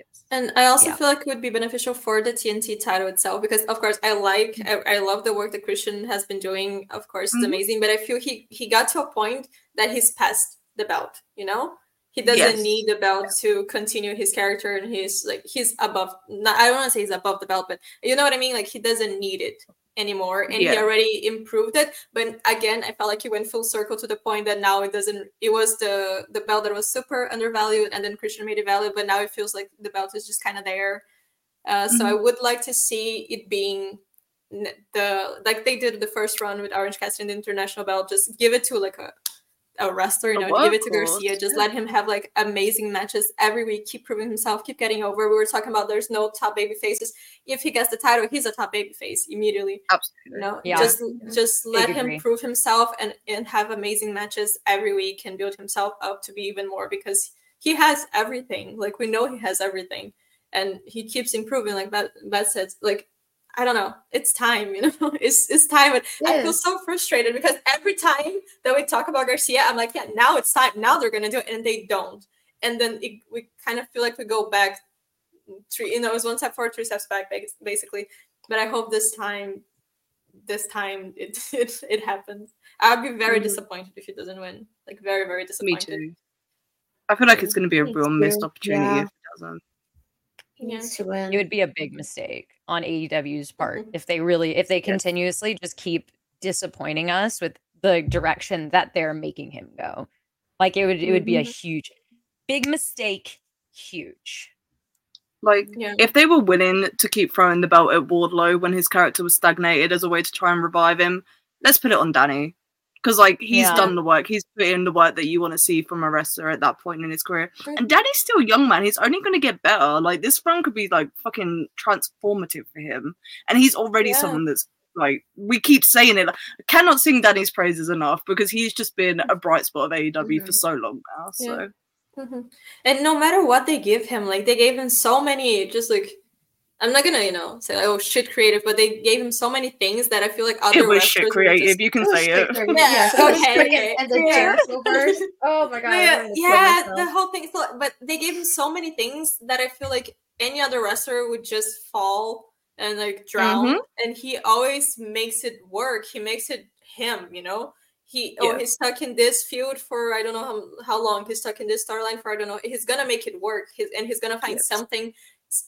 Mm-hmm. And I also yeah. feel like it would be beneficial for the TNT title itself because, of course, I like, mm-hmm. I, I love the work that Christian has been doing. Of course, it's mm-hmm. amazing, but I feel he he got to a point that he's past the belt. You know, he doesn't yes. need the belt to continue his character, and he's like he's above. Not, I don't want to say he's above the belt, but you know what I mean. Like he doesn't need it anymore and yeah. he already improved it but again i felt like he went full circle to the point that now it doesn't it was the the belt that was super undervalued and then christian made it valued but now it feels like the belt is just kind of there uh, mm-hmm. so i would like to see it being the like they did the first run with orange cassidy the international belt just give it to like a a wrestler, you know, give it to Garcia. Just let him have like amazing matches every week. Keep proving himself. Keep getting over. We were talking about there's no top baby faces. If he gets the title, he's a top baby face immediately. Absolutely. You know, yeah. just just let him prove himself and and have amazing matches every week and build himself up to be even more because he has everything. Like we know he has everything, and he keeps improving. Like that. That said, like I don't know. It's time, *laughs* you know. It's it's time, and I feel so frustrated because every time that we talk about Garcia, I'm like, yeah, now it's time. Now they're gonna do it, and they don't. And then it, we kind of feel like we go back three. You know, it's one step forward, three steps back, basically. But I hope this time, this time *laughs* it it, it happens. I'd be very mm-hmm. disappointed if he doesn't win. Like very very disappointed. Me too. I feel like it's going to be a real missed opportunity yeah. if it doesn't. To win. It would be a big mistake on AEW's part mm-hmm. if they really if they continuously just keep disappointing us with the direction that they're making him go. Like it would it would be a mm-hmm. huge big mistake, huge. Like yeah. if they were willing to keep throwing the belt at Wardlow when his character was stagnated as a way to try and revive him, let's put it on Danny because like he's yeah. done the work he's put in the work that you want to see from a wrestler at that point in his career and danny's still young man he's only going to get better like this run could be like fucking transformative for him and he's already yeah. someone that's like we keep saying it like, I cannot sing Danny's praises enough because he's just been a bright spot of AEW mm-hmm. for so long now so yeah. mm-hmm. and no matter what they give him like they gave him so many just like I'm not gonna, you know, say like, oh shit creative, but they gave him so many things that I feel like other it was shit creative. Just, you can say it. Yeah, okay, okay. And the yeah. oh my god. Yeah, yeah the whole thing. So, but they gave him so many things that I feel like any other wrestler would just fall and like drown. Mm-hmm. And he always makes it work. He makes it him, you know. he oh he's stuck in this feud for I don't know how, how long he's stuck in this storyline for I don't know he's gonna make it work his, and he's gonna find yes. something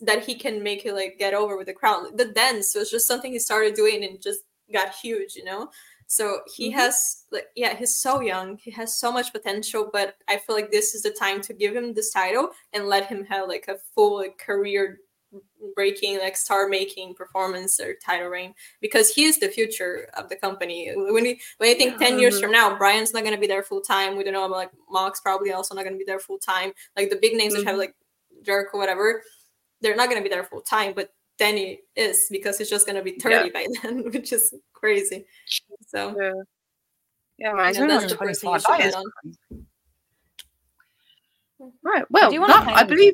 that he can make it like get over with the crowd the dance was just something he started doing and just got huge you know? So he mm-hmm. has like yeah he's so young. He has so much potential but I feel like this is the time to give him this title and let him have like a full like, career breaking like star making performance or title reign because he is the future of the company. When you when you think 10 years from now bryan's not going to be there full time we don't know about like Mox probably also not going to be there full time like the big names mm-hmm. that have like Jericho whatever they're not going to be there full time but Danny is because he's just going to be 30 yeah. by *laughs* then which is crazy so yeah yeah, man, you know, that's the person you should on. Right. Well, that, I believe.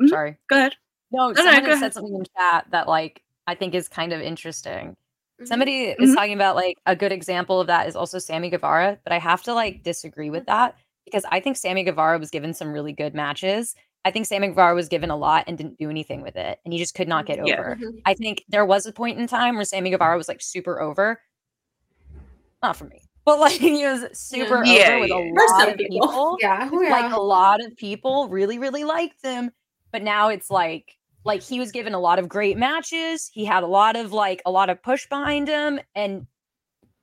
Mm-hmm. Sorry. Go ahead. No, no someone no, said something in chat that like I think is kind of interesting. Mm-hmm. Somebody mm-hmm. is talking about like a good example of that is also Sammy Guevara, but I have to like disagree with that because I think Sammy Guevara was given some really good matches. I think Sammy Guevara was given a lot and didn't do anything with it, and he just could not get yeah. over. Mm-hmm. I think there was a point in time where Sammy Guevara was like super over. Not for me, but like *laughs* he was super yeah. over yeah, with a lot of people. people. *laughs* Yeah. like a lot of people really, really liked him. But now it's like like he was given a lot of great matches. He had a lot of like a lot of push behind him and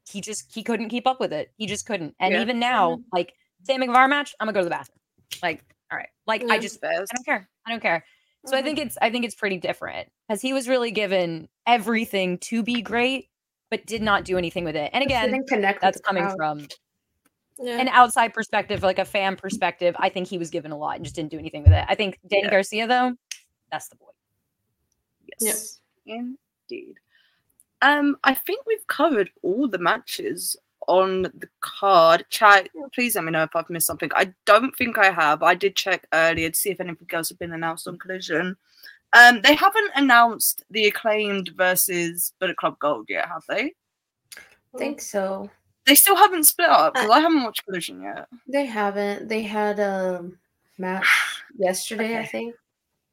he just he couldn't keep up with it. He just couldn't. And yeah. even now, mm-hmm. like Sammy Guevara match, I'm gonna go to the bathroom. Like, all right. Like yeah, I just I don't care. I don't care. So mm-hmm. I think it's I think it's pretty different because he was really given everything to be great, but did not do anything with it. And again, that's coming from yeah. an outside perspective, like a fan perspective. I think he was given a lot and just didn't do anything with it. I think Danny yeah. Garcia though, that's the boy. Yes, yep. indeed. Um, I think we've covered all the matches on the card. Chat, please let me know if I've missed something. I don't think I have. I did check earlier to see if anything else had been announced on Collision. Um, they haven't announced the acclaimed versus Bullet Club Gold yet, have they? I think so. They still haven't split up because uh, I haven't watched Collision yet. They haven't. They had a um, match *sighs* yesterday, okay. I think.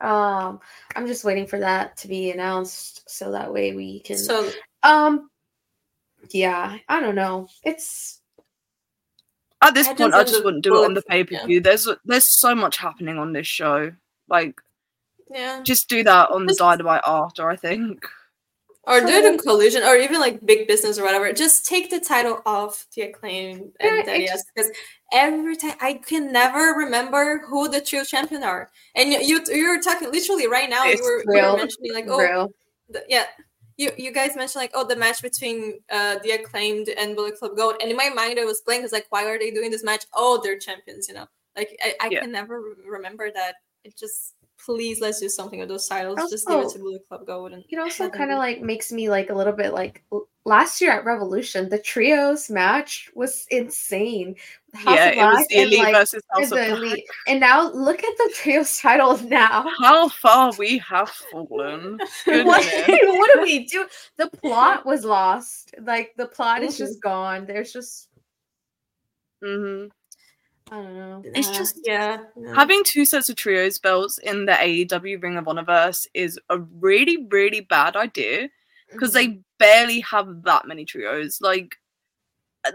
Um, I'm just waiting for that to be announced so that way we can. So, um, yeah, I don't know. It's at this point, I just wouldn't do it on the pay per view. Yeah. There's there's so much happening on this show. Like, yeah, just do that on the Dynamite after. I think or do it in Collision or even like big business or whatever just take the title off the acclaim and yeah, because every time i can never remember who the true champion are and you, you you're talking literally right now you were, you were, mentioning like oh the, yeah you you guys mentioned like oh the match between uh the acclaimed and bullet club gold and in my mind i was blank. Because like why are they doing this match? Oh they're champions you know? Like i, I yeah. can never remember that. It just please let's do something with those titles. Also, Just give it to Bullet Club Gold. And it also kind of like makes me like a little bit like last year at Revolution, the trios match was insane. House yeah, it was the elite and, like, versus House of elite. And now look at the trios *laughs* titles now. How far we have fallen. *laughs* what, *laughs* what do we do? The plot was lost. Like the plot mm-hmm. is just gone. There's just. Mm-hmm. I don't know. It's just yeah. Having two sets of trios belts in the AEW Ring of Honorverse is a really, really bad idea because mm-hmm. they barely have that many trios. Like,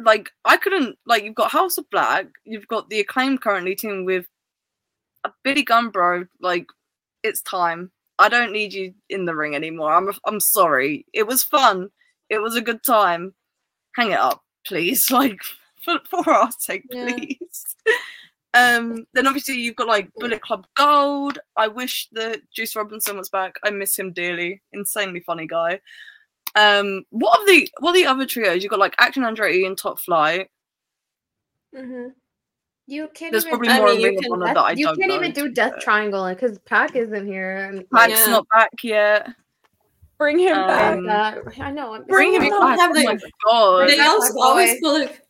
like I couldn't like you've got House of Black, you've got the acclaimed currently team with a Billy Gunn, bro. Like, it's time. I don't need you in the ring anymore. I'm I'm sorry. It was fun. It was a good time. Hang it up, please. *laughs* Like for, for our sake, please. Um, then obviously you've got like Bullet Club Gold. I wish that Juice Robinson was back. I miss him dearly. Insanely funny guy. Um, what are the what are the other trios? You've got like Action Andretti and Top Flight. Mm-hmm. You can't. There's even, probably more I mean, Ring of that I you don't. You can't even do Death Triangle because Pac isn't here. And, Pac's yeah. not back yet. Bring him um, back. I know. Bring him back. Oh my god. They also always pull it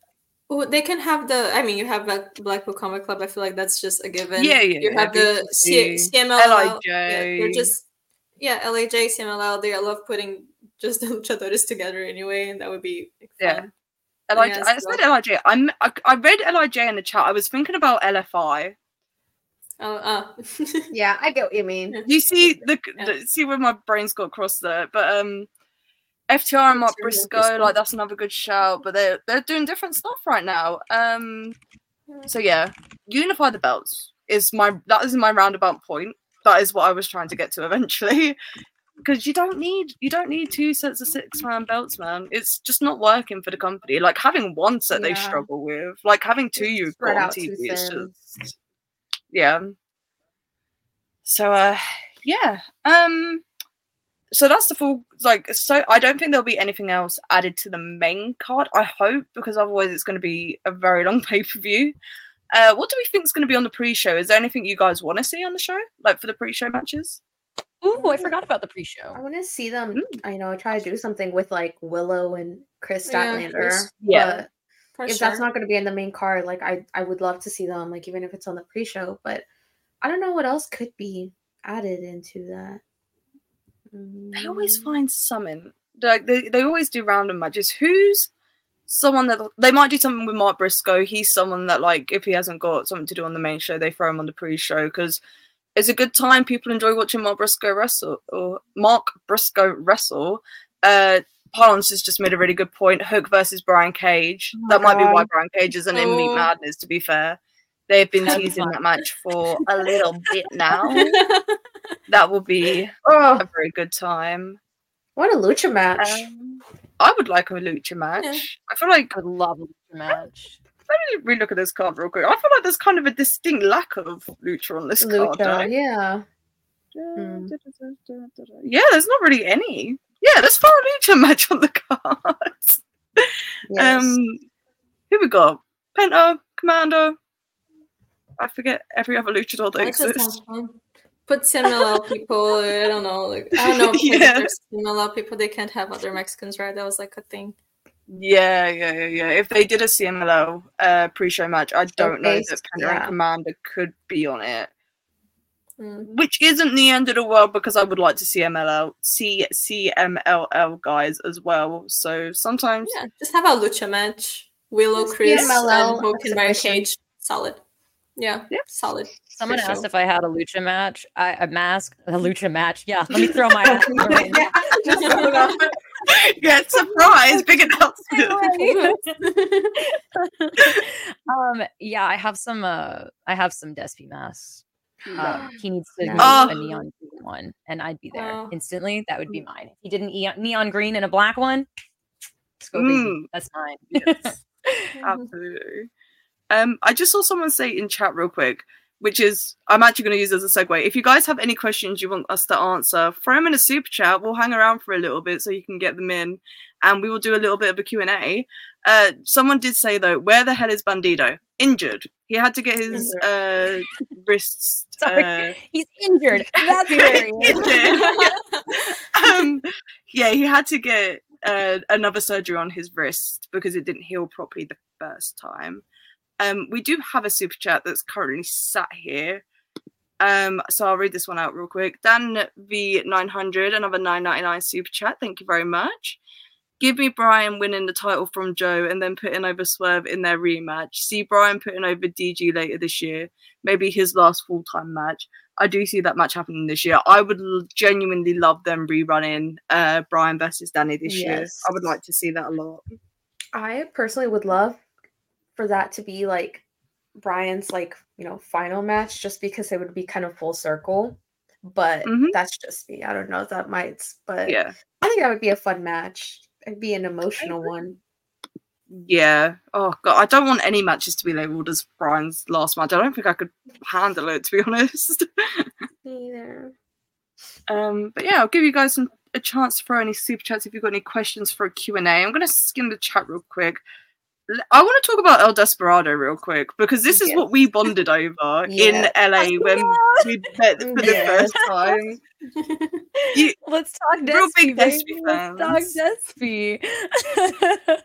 well, they can have the. I mean, you have like Blackpool Combat Club. I feel like that's just a given. Yeah, yeah. You have the C- CMLL. Yeah, they're just yeah, LIJ, CMLL. They I love putting just *laughs* the luchadores together anyway, and that would be like, yeah. LIJ, yeah, I said LIJ. I'm. I, I read LIJ in the chat. I was thinking about LFI. Oh, uh. *laughs* yeah, I get what you mean. You see the, yeah. the see where my brain's got crossed there, but um, FTR and Mark Briscoe, like that's another good shout, but they're they're doing different stuff right now. Um, so yeah, unify the belts is my that is my roundabout point. That is what I was trying to get to eventually. *laughs* Because you don't need you don't need two sets of six man belts, man. It's just not working for the company. Like having one set yeah. they struggle with, like having two you've got on TV is just yeah. So uh yeah. Um so that's the full like so i don't think there'll be anything else added to the main card i hope because otherwise it's going to be a very long *laughs* pay-per-view uh what do we think is going to be on the pre-show is there anything you guys want to see on the show like for the pre-show matches Oh, I forgot about the pre-show. I want to see them. Mm. You know, try to do something with like Willow and Kris Statlander. Yeah, yeah. if sure. that's not going to be in the main card, like I, I would love to see them. Like even if it's on the pre-show, but I don't know what else could be added into that. They always mm. find something. Like they, they always do random matches. Who's someone that they might do something with Mark Briscoe? He's someone that like if he hasn't got something to do on the main show, they throw him on the pre-show because it's a good time. People enjoy watching Mark Briscoe wrestle or Mark Briscoe wrestle. Uh, Parlance has just made a really good point. Hook versus Brian Cage. Oh that might God. be why Brian Cage is an oh. in Meat Madness. To be fair, they've been teasing that match for a *laughs* little bit now. *laughs* that will be oh. a very good time. What a lucha match! Um, I would like a lucha match. Yeah. I feel like I would love a lucha match. Let me relook at this card real quick. I feel like there's kind of a distinct lack of lucha on this lucha, card. Yeah. Hmm. Yeah, there's not really any. Yeah, there's four lucha match on the cards. Yes. Um, who we got? Penta, Komander. I forget every other luchador that exists put CMLL *laughs* people. I don't know. Like I don't know. yeah. CMLL people, they can't have other Mexicans, right? That was like a thing. Yeah, yeah, yeah, yeah. If they did a CMLL uh, pre-show match, I don't know that Penta yeah. and Komander could be on it. Mm. Which isn't the end of the world because I would like to see MLL, see CMLL guys as well. So sometimes, yeah, just have a lucha match. Willow, Kris, CMLL and Hook and Cage. Solid. Yeah, yeah, solid. Someone asked if I had a lucha match, I, a mask, a lucha match. Yeah, let me throw my hat. *laughs* *laughs* yeah, surprise, big announcement. *laughs* um, yeah, I have some. Uh, I have some Despy masks. Uh, he needs to oh. a neon green one, and I'd be there oh. instantly. That would be mine. If he did an neon green and a black one, let's go, mm. That's mine. Yes, absolutely. Um, I just saw someone say in chat real quick which is I'm actually going to use as a segue. If you guys have any questions you want us to answer, throw them in a super chat. We'll hang around for a little bit so you can get them in, and we will do a little bit of a Q and A. Uh, someone did say though, where the hell is Bandido? Injured. He had to get his uh, wrists. *laughs* Sorry, uh, he's injured. That's *laughs* very injured. *laughs* um, yeah, he had to get uh, another surgery on his wrist because it didn't heal properly the first time. Um, we do have a super chat that's currently sat here. Um, so I'll read this one out real quick. Dan V900, another 999 super chat. Thank you very much. Give me Bryan winning the title from Joe and then putting over Swerve in their rematch. See Bryan putting over DG later this year. Maybe his last full time match. I do see that match happening this year. I would genuinely love them rerunning uh, Bryan versus Danny this yes. year. I would like to see that a lot. I personally would love for that to be like Bryan's like, you know, final match just because it would be kind of full circle. But mm-hmm. that's just me. I don't know if that might, but yeah, I think that would be a fun match. It'd be an emotional one. Yeah. Oh god, I don't want any matches to be labeled as Bryan's last match. I don't think I could handle it to be *laughs* honest. Either. Um, but yeah, I'll give you guys some, a chance to throw any super chats if you've got any questions for a Q&A. I'm going to skim the chat real quick. I want to talk about El Desperado real quick because this is yes. what we bonded over yeah. in LA when we met for the first time. You, *laughs* Let's talk Despy, real big Despy fans. Let's talk Despy.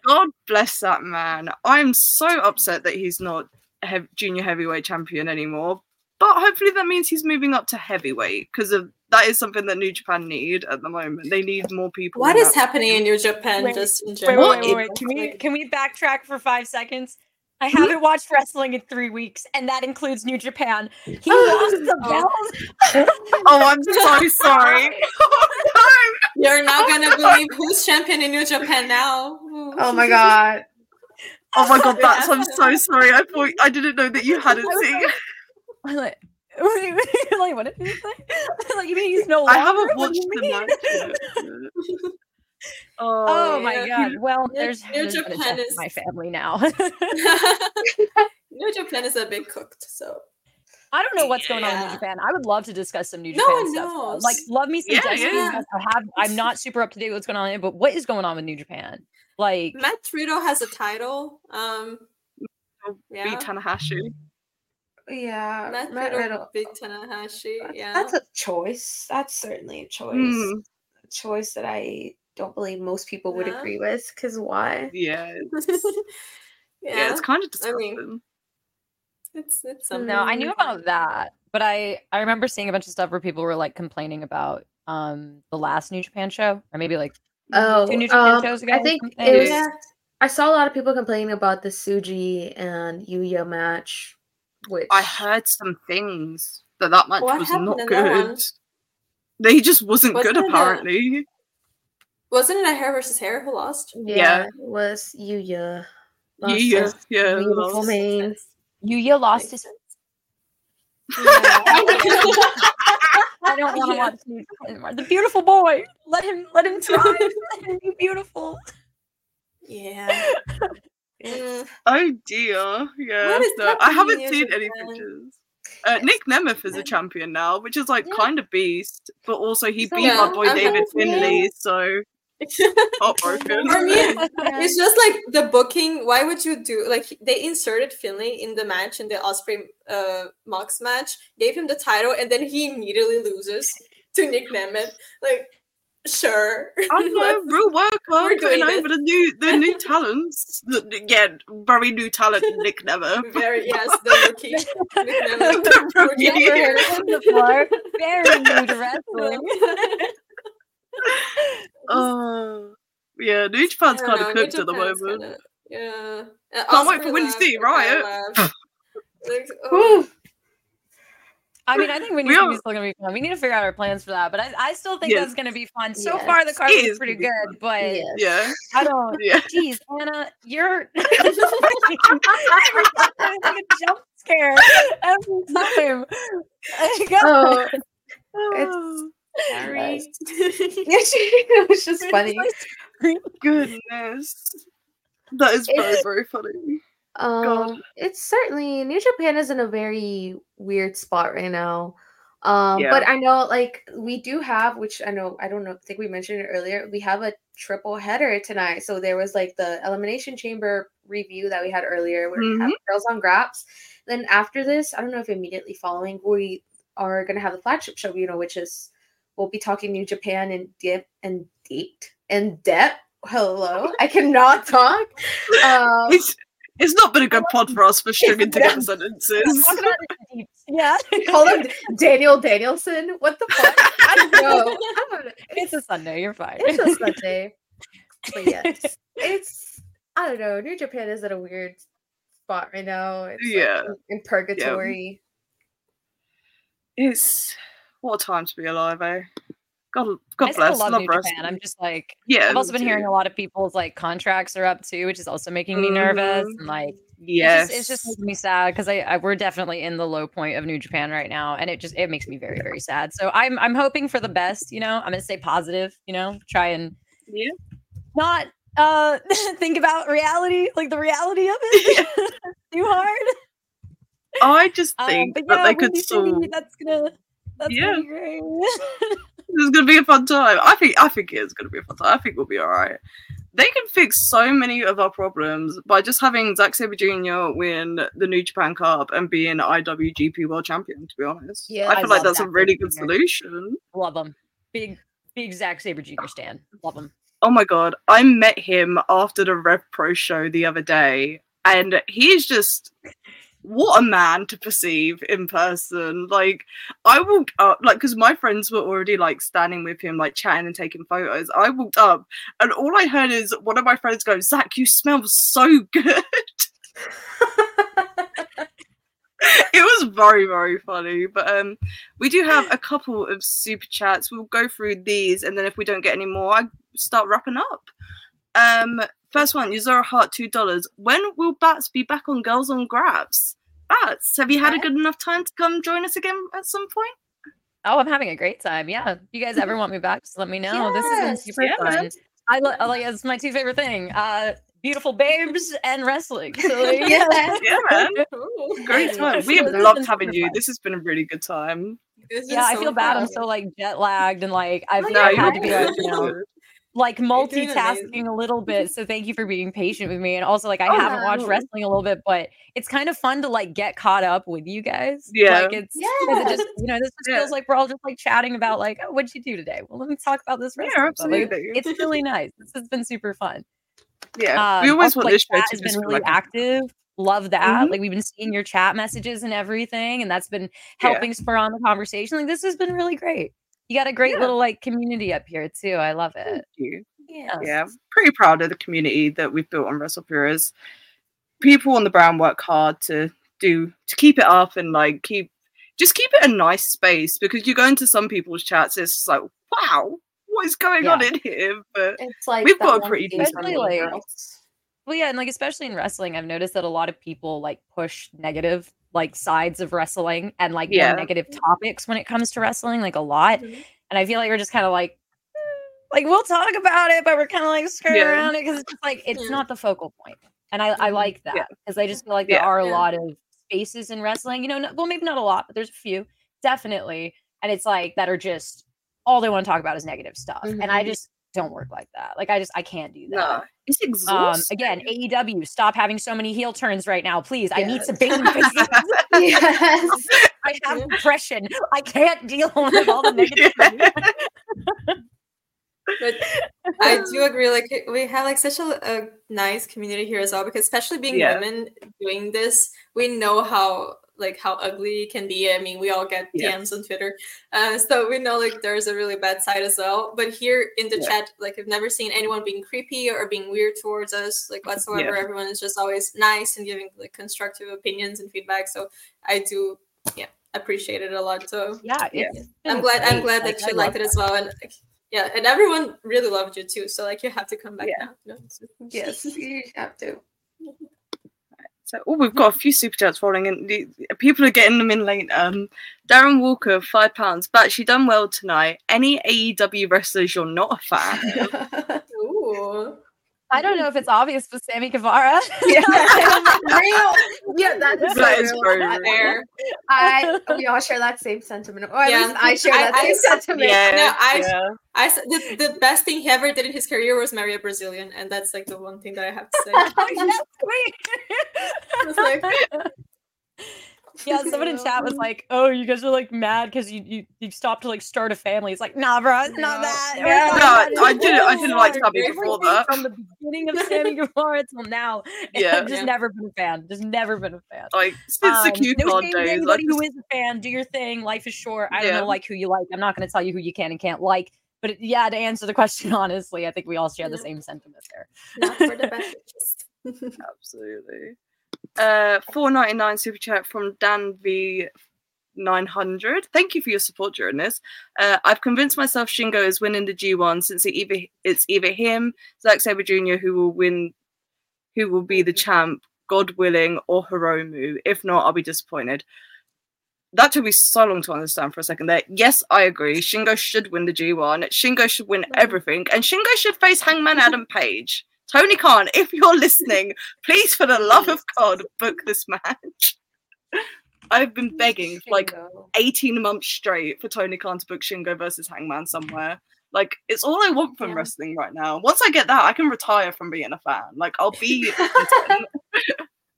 *laughs* God bless that man. I'm so upset that he's not he- junior heavyweight champion anymore. But hopefully that means he's moving up to heavyweight because of that is something that New Japan need at the moment. They need more people. What is happening in New Japan? Wait, just in general. Wait, wait, wait, wait. Can we can we backtrack for five seconds? I haven't watched wrestling in three weeks, and that includes New Japan. He oh, lost the belt. *laughs* oh, I'm so sorry. *laughs* oh, no. You're not gonna believe who's champion in New Japan now. *laughs* Oh my god. Oh my god, that's I'm so sorry. I thought I didn't know that you hadn't seen. I'm like, *laughs* like what did you say? *laughs* like you mean he's no longer? I haven't watched the match. Oh, oh my god! Well, there's, New Japan is my family now. *laughs* New Japan is a bit cooked, so I don't know what's going yeah. on in New Japan. I would love to discuss some New Japan no, stuff. Like, love me some yeah, yeah. I have. I'm not super up to date with what's going on, but what is going on with New Japan? Like Matt Riddle has a title. Um, yeah. beat Tanahashi. Yeah, Matt, Matt Riddle beat Tanahashi. Yeah, that's a choice. That's certainly a choice. Mm. A choice that I don't believe most people would yeah. agree with. Because why? Yeah. *laughs* yeah. yeah, it's kind of disgusting. I mean, it's it's something. No, I knew about that, but I I remember seeing a bunch of stuff where people were like complaining about um the last New Japan show, or maybe like oh two New Japan um, shows ago. I think it was. Yeah. I saw a lot of people complaining about the Tsuji and Yuya match. Which I heard some things that that match what was not good. They just wasn't, wasn't good apparently. A, wasn't it a hair versus hair who lost? Yeah, yeah. it was Yuya. Yuya, yeah, beautiful mane. Yuya lost his. *laughs* I don't want to watch New anymore. The beautiful boy. Let him let him try. *laughs* let him be beautiful. Yeah. *laughs* Mm. Oh dear. Yeah. So, I haven't seen any pictures. Uh, Nick Nemeth is a champion now, which is like yeah. kind of beast, but also he so, beat yeah, my boy David Finlay, so heartbroken. *laughs* For me, it's just like the booking. Why would you do like they inserted Finlay in the match in the Ospreay uh, Mox match, gave him the title, and then he immediately loses to Nick Nemeth. Like, sure. *laughs* I'm know, real work. I'm putting over the new the new *laughs* talents. Yeah, very new talent, Nick Never. Very *laughs* yes, the rookie. Nick Nemeth. the rookie. Very new to wrestling. Oh, yeah, New Japan's kind of cooked at the moment. Kinda, yeah. Can't wait for you see like, oh. I mean, I think Windy City's still gonna be fun. We need to figure out our plans for that, but I, I still think yes. that's gonna be fun. So yes. far, the car is pretty good, fun. but yeah, I don't. *laughs* Yeah. Geez, Anna, you're *laughs* *laughs* like a jump scare every time. oh, it's Sorry. it was just funny. Goodness. That is very, very funny. Um, it's certainly New Japan is in a very weird spot right now. Um, yeah. but I know like we do have, which I know I don't know, I think we mentioned it earlier. We have a triple header tonight. So there was like the elimination chamber review that we had earlier where mm-hmm. we have girls on graps. Then after this, I don't know if immediately following, we are gonna have the flagship show, you know, which is We'll be talking New Japan and dip and date and depth. Hello, I cannot talk. *laughs* Um, it's, it's not been a good pod for us for stringing together sentences. *laughs* yeah, call him Daniel Danielson. What the fuck? I don't know. *laughs* It's a Sunday. You're fine. It's a Sunday. *laughs* But yes, it's I don't know. New Japan is at a weird spot right now. It's yeah, like in, in purgatory. Yeah. It's what a time to be alive, eh? God, God I bless. Love, love New Japan. I'm just like, yeah. I've also been too. hearing a lot of people's like contracts are up too, which is also making me mm-hmm. nervous. And like, yes, it's just, it's just making me sad because I, I, we're definitely in the low point of New Japan right now, and it just it makes me very very sad. So I'm I'm hoping for the best. You know, I'm gonna stay positive. You know, try and yeah, not uh *laughs* think about reality like the reality of it *laughs* *laughs* too hard. I just um, think um, yeah, that they could still. That's gonna that's yeah. great. It's gonna be a fun time. I think I think it's gonna be a fun time. I think we'll be alright. They can fix so many of our problems by just having Zack Sabre Jr. win the New Japan Cup and being IWGP World Champion. To be honest, yeah, I feel I like that's Zack a really good Jr. solution. Love him, big big Zack Sabre Jr. stand. Love him. Oh my god, I met him after the Rev Pro show the other day, and he's just what a man to perceive in person. Like, I walked up, like, because my friends were already like standing with him, like chatting and taking photos. I walked up, and all I heard is one of my friends go, Zach, you smell so good. *laughs* it was very very funny. But um, we do have a couple of super chats. We'll go through these, and then if we don't get any more, I start wrapping up. Um, first one, Yuzora Heart, two dollars. When will Bats be back on Girls on Graps? Bats, have you had a good enough time to come join us again at some point? Oh, I'm having a great time. Yeah. If you guys ever want me back, just let me know. Yes, this has been super yeah, fun. Man. I lo- like it's my two favorite thing. Uh beautiful babes and wrestling. So like, yeah, *laughs* yeah, man. Great time. *laughs* We have loved having you. This has been a really good time. Yeah, I feel bad. I'm so like jet lagged and like I've no, had to be like, you know, like multitasking a little bit. So thank you for being patient with me. And also, like, I oh, haven't watched wrestling a little bit, but it's kind of fun to like get caught up with you guys. Yeah. Like, it's, yes. it just, you know, this just yeah. feels like we're all just like chatting about, like, oh, what'd you do today? Well, let me talk about this wrestling. Yeah, absolutely. Like, it's really nice. This has been super fun. Yeah. Um, we always also, want like, this show has been really like active. Love that. Mm-hmm. Like we've been seeing your chat messages and everything, and that's been helping yeah. spur on the conversation. Like this has been really great. You got a great yeah. little like community up here too. I love it. Thank you. Yeah. Yeah. Pretty proud of the community that we've built on WrestlePurists. People on the brand work hard to do to keep it up and like keep just keep it a nice space because you go into some people's chats, it's like, wow, what is going yeah. on in here? But it's like we've got a pretty decent like, well, yeah, and like especially in wrestling, I've noticed that a lot of people like push negative like sides of wrestling and like yeah. negative topics when it comes to wrestling, like a lot. Mm-hmm. And I feel like we're just kind of like, like we'll talk about it, but we're kind of like skirting yeah. around it because it's just like *laughs* it's yeah. not the focal point. And I, I mm-hmm. like that because I just feel like there are a lot of spaces in wrestling. You know, no, well maybe not a lot, but there's a few definitely, and it's like that are just all they want to talk about is negative stuff, mm-hmm. and I mm-hmm. just don't work like that. Like I just I can't do that. No, it's exhausting. Um, again, AEW, stop having so many heel turns right now, please. Yes. I need some baby faces. yes. *laughs* *laughs* I have depression. I can't deal *laughs* with all the negative. but I do agree. Like we have like such a, a nice community here as well, because especially being yeah. women doing this, we know how like how ugly it can be. I mean, we all get yeah. DMs on Twitter, uh, so we know like there's a really bad side as well. But here in the yeah. chat, like I've never seen anyone being creepy or being weird towards us, like whatsoever. Yeah. Everyone is just always nice and giving like constructive opinions and feedback. So I do, yeah, appreciate it a lot. So yeah, yeah. I'm glad. I'm glad that you liked that. it as well, and. Like, yeah, and everyone really loved you too. So like you have to come back now. yes, *laughs* you have to. *laughs* So, oh, we've got a few super chats rolling in. The, people are getting them in late. Um, Darren Walker, five pounds. But she done well tonight. Any AEW wrestlers you're not a fan? *laughs* Ooh. I don't know if it's obvious, but Sammy Guevara. *laughs* Yeah, *laughs* real. Yeah, that is, that is very fair. I *laughs* we all share that same sentiment. Or at yeah. least I share that I, same I, sentiment. Yeah, no, I, yeah. I, the, the best thing he ever did in his career was marry a Brazilian, and that's like the one thing that I have to say. that's great. like, *laughs* yeah, someone in chat was like, "Oh, you guys are like mad because you, you you stopped to like start a family." It's like, nah, bro, it's no. not that. Yeah. No, I didn't. I didn't like Sammy before that. From the beginning of Sammy Guevara till now, *laughs* yeah, I've just yeah. never been a fan. Just never been a fan. Like since um, the cute no days. Anybody just... who is a fan, do your thing. Life is short. I don't know like who you like. I'm not going to tell you who you can and can't like. But yeah, to answer the question *laughs* honestly, I think we all share the same sentiment there. Not for the best. Absolutely. Uh, 499 super chat from Dan V. 900. Thank you for your support during this. Uh, I've convinced myself Shingo is winning the G1 since it either it's either him, Zack Sabre Jr. who will win, who will be the champ, God willing, or Hiromu. If not, I'll be disappointed. That took me so long to understand for a second there. Yes, I agree. Shingo should win the G1. Shingo should win everything, and Shingo should face Hangman Adam Page. Tony Khan, if you're listening, please, for the love of God, book this match. I've been begging for like 18 months straight for Tony Khan to book Shingo versus Hangman somewhere. Like, it's all I want from yeah. wrestling right now. Once I get that, I can retire from being a fan. Like, I'll be. *laughs* *laughs*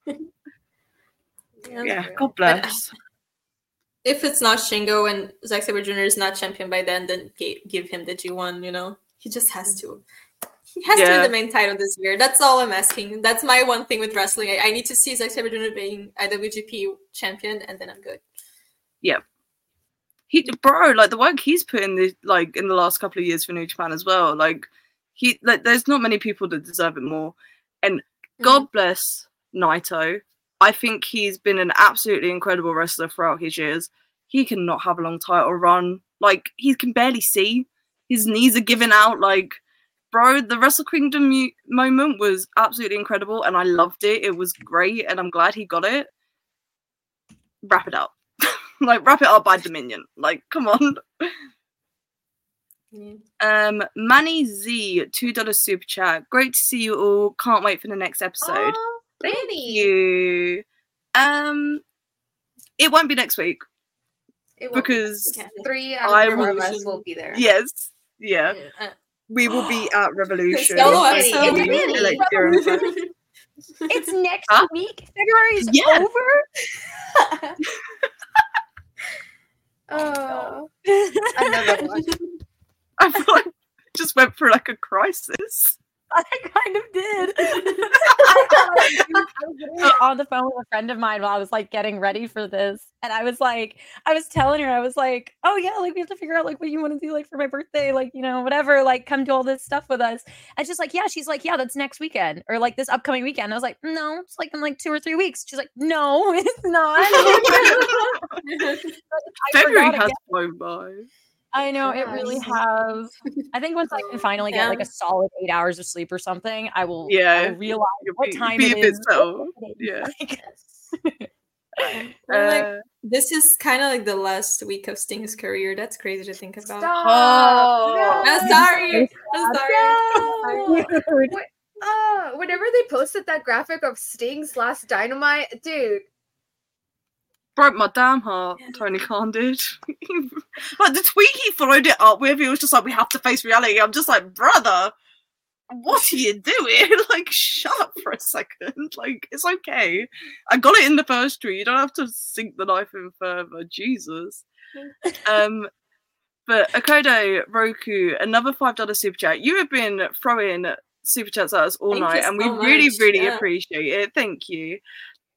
yeah, yeah God bless. Um, if it's not Shingo and Zack Sabre Jr. is not champion by then, then give him the G1, you know? He just has mm. to. He has yeah. to be the main title this year. That's all I'm asking. That's my one thing with wrestling. I, I need to see Zack Sabre Jr. being IWGP champion, and then I'm good. Yeah. He, bro, like the work he's put in the like in the last couple of years for New Japan as well. Like he, like, there's not many people that deserve it more. And God mm-hmm. bless Naito I think he's been an absolutely incredible wrestler throughout his years. He cannot have a long title run. Like he can barely see. His knees are giving out. Like, bro, the Wrestle Kingdom mu- moment was absolutely incredible, and I loved it. It was great, and I'm glad he got it. Wrap it up. *laughs* like wrap it up by Dominion. Like, come on. *laughs* Um, Manny Z, two dollar super chat. Great to see you all. Can't wait for the next episode. Oh, Thank you. Um, it won't be next week It because three out of will be there. Yes, yeah, uh, we will be *gasps* at Revolution. So, it's *laughs* next huh? week. February's yeah. over. *laughs* oh, another one. I feel like *laughs* I just went through like a crisis. *laughs* I kind of did. *laughs* *laughs* I was on the phone with a friend of mine while I was like getting ready for this. And I was like, I was telling her, I was like, oh yeah, like we have to figure out like what you want to do like for my birthday, like, you know, whatever, like come do all this stuff with us. And she's like, yeah, she's like, yeah, that's next weekend or like this upcoming weekend. I was like, no, it's like in like two or three weeks. She's like, no, it's not. February has flown by. I know it really has. I think once I can *laughs* finally get like a solid eight hours of sleep or something, I will. Yeah, I will realize what time it is. So, yeah. *laughs* *laughs* like, uh, this is kind of like the last week of Sting's career. That's crazy to think about. Stop. Oh, no. I'm sorry. I'm sorry. No. uh, whenever they posted that graphic of Sting's last Dynamite, dude, broke my damn heart. Tony Khan did. *laughs* like the tweet he followed it up with, he was just like, "We have to face reality." I'm just like, brother, what are you doing? *laughs* like, shut up for a second. *laughs* Like, it's okay. I got it in the first tweet. You don't have to sink the knife in further. Jesus. um, but Akodo Roku, another five dollar super chat. You have been throwing super chats at us all Thank night, and so we much. really, really yeah. appreciate it. Thank you.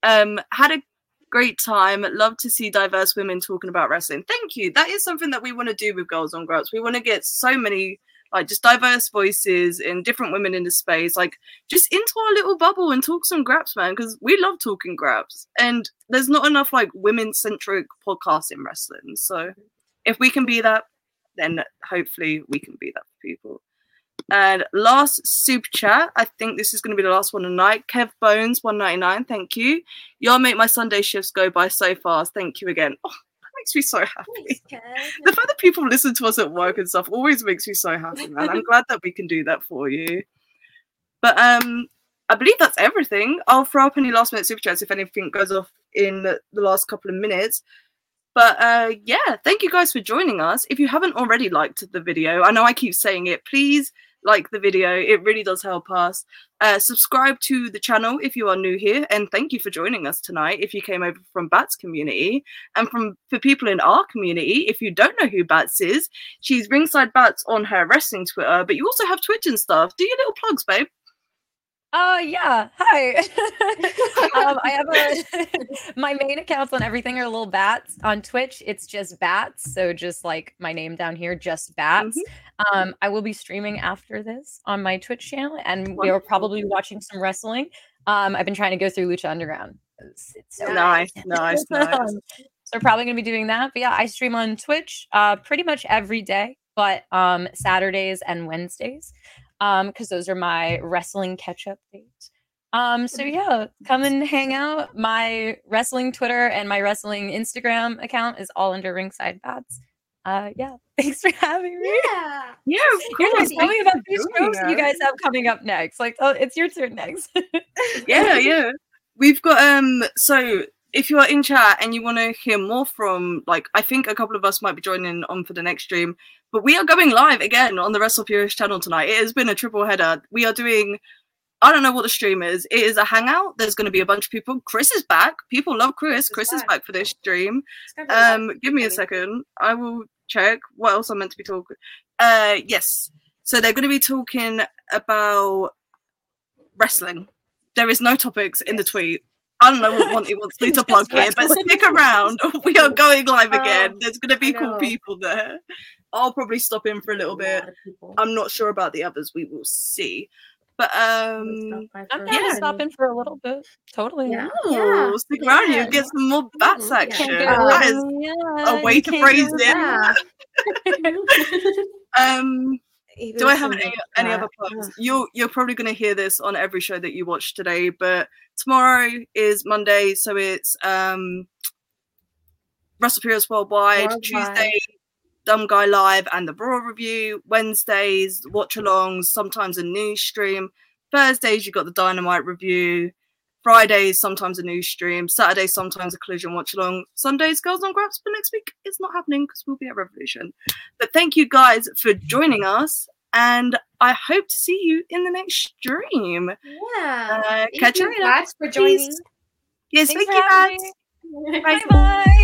Um, had a great time. Love to see diverse women talking about wrestling. Thank you. That is something that we want to do with Girls on Graps. We want to get so many like just diverse voices and different women in the space, like just into our little bubble and talk some graps, man, because we love talking graps. And there's not enough like women centric podcasts in wrestling. So if we can be that, then hopefully we can be that for people. And last super chat, I think this is going to be the last one tonight. Kev Bones, 199, thank you. Y'all make my Sunday shifts go by so fast. Thank you again. Oh, that makes me so happy. Thanks, the fact that people listen to us at work and stuff always makes me so happy, man. I'm *laughs* glad that we can do that for you. But um, I believe that's everything. I'll throw up any last minute super chats if anything goes off in the last couple of minutes. But uh, yeah, thank you guys for joining us. If you haven't already liked the video, I know I keep saying it, please like the video. It really does help us. Uh, subscribe to the channel if you are new here, and thank you for joining us tonight. If you came over from Bats community, and from for people in our community, if you don't know who Bats is, she's Ringside Bats on her wrestling Twitter, but you also have Twitch and stuff. Do your little plugs, babe. Oh yeah, hi. *laughs* um, I have a *laughs* my main accounts on everything are little bats. On Twitch, it's just bats, so just like my name down here, just bats. Mm-hmm. Um, I will be streaming after this on my Twitch channel, and we are probably watching some wrestling. Um, I've been trying to go through Lucha Underground. It's, it's so nice, nice, *laughs* nice. Um, so we're probably gonna be doing that. But yeah, I stream on Twitch uh, pretty much every day, but um, Saturdays and Wednesdays um because those are my wrestling catch up dates. Um so yeah come and hang out. My wrestling twitter and my wrestling instagram account is all under ringside bats. Uh yeah *laughs* thanks for having me. Yeah. Yeah *laughs* you guys tell me about these shows you guys have coming up next. Like oh it's your turn next. *laughs* Yeah yeah. We've got um so if you are in chat and you want to hear more from like i think a couple of us might be joining on for the next stream but we are going live again on the Wrestle Purist channel tonight. It has been a triple header. We are doing, I don't know what the stream is. It is a hangout. There's going to be a bunch of people. Kris is back. People love Kris. Kris is back for this stream. Um, give me a second. I will check what else I'm meant to be talking. Uh, yes. So they're going to be talking about wrestling. There is no topics in the tweet. I don't know what he wants me to plug here, but stick around. *laughs* We are going live again. There's going to be cool people there. I'll probably stop in for a little bit. I'm not sure about the others. We will see. But um, I'm down to stop in for a little bit. Totally. Yeah. Oh, yeah. stick around. Yeah. You get some more bats mm-hmm. action. That is yeah. a way to phrase it. *laughs* *laughs* um. Do I have any, any other plugs? You're you're probably going to hear this on every show that you watch today, but tomorrow is Monday, so it's um WrestlePurists Worldwide. Worldwide. Tuesday, Dumb Guy Live and the Raw review. Wednesdays, watch alongs, sometimes a news stream. Thursdays, you got the Dynamite review. Fridays, sometimes a news stream. Saturdays, sometimes a collision watch along. Sundays, Girls on Graps, but next week it's not happening because we'll be at Revolution. But thank you guys for joining us, and I hope to see you in the next stream. Yeah. Uh, catch you later. Thanks for joining. Yes, Thanks thank you, guys. *laughs* Bye bye.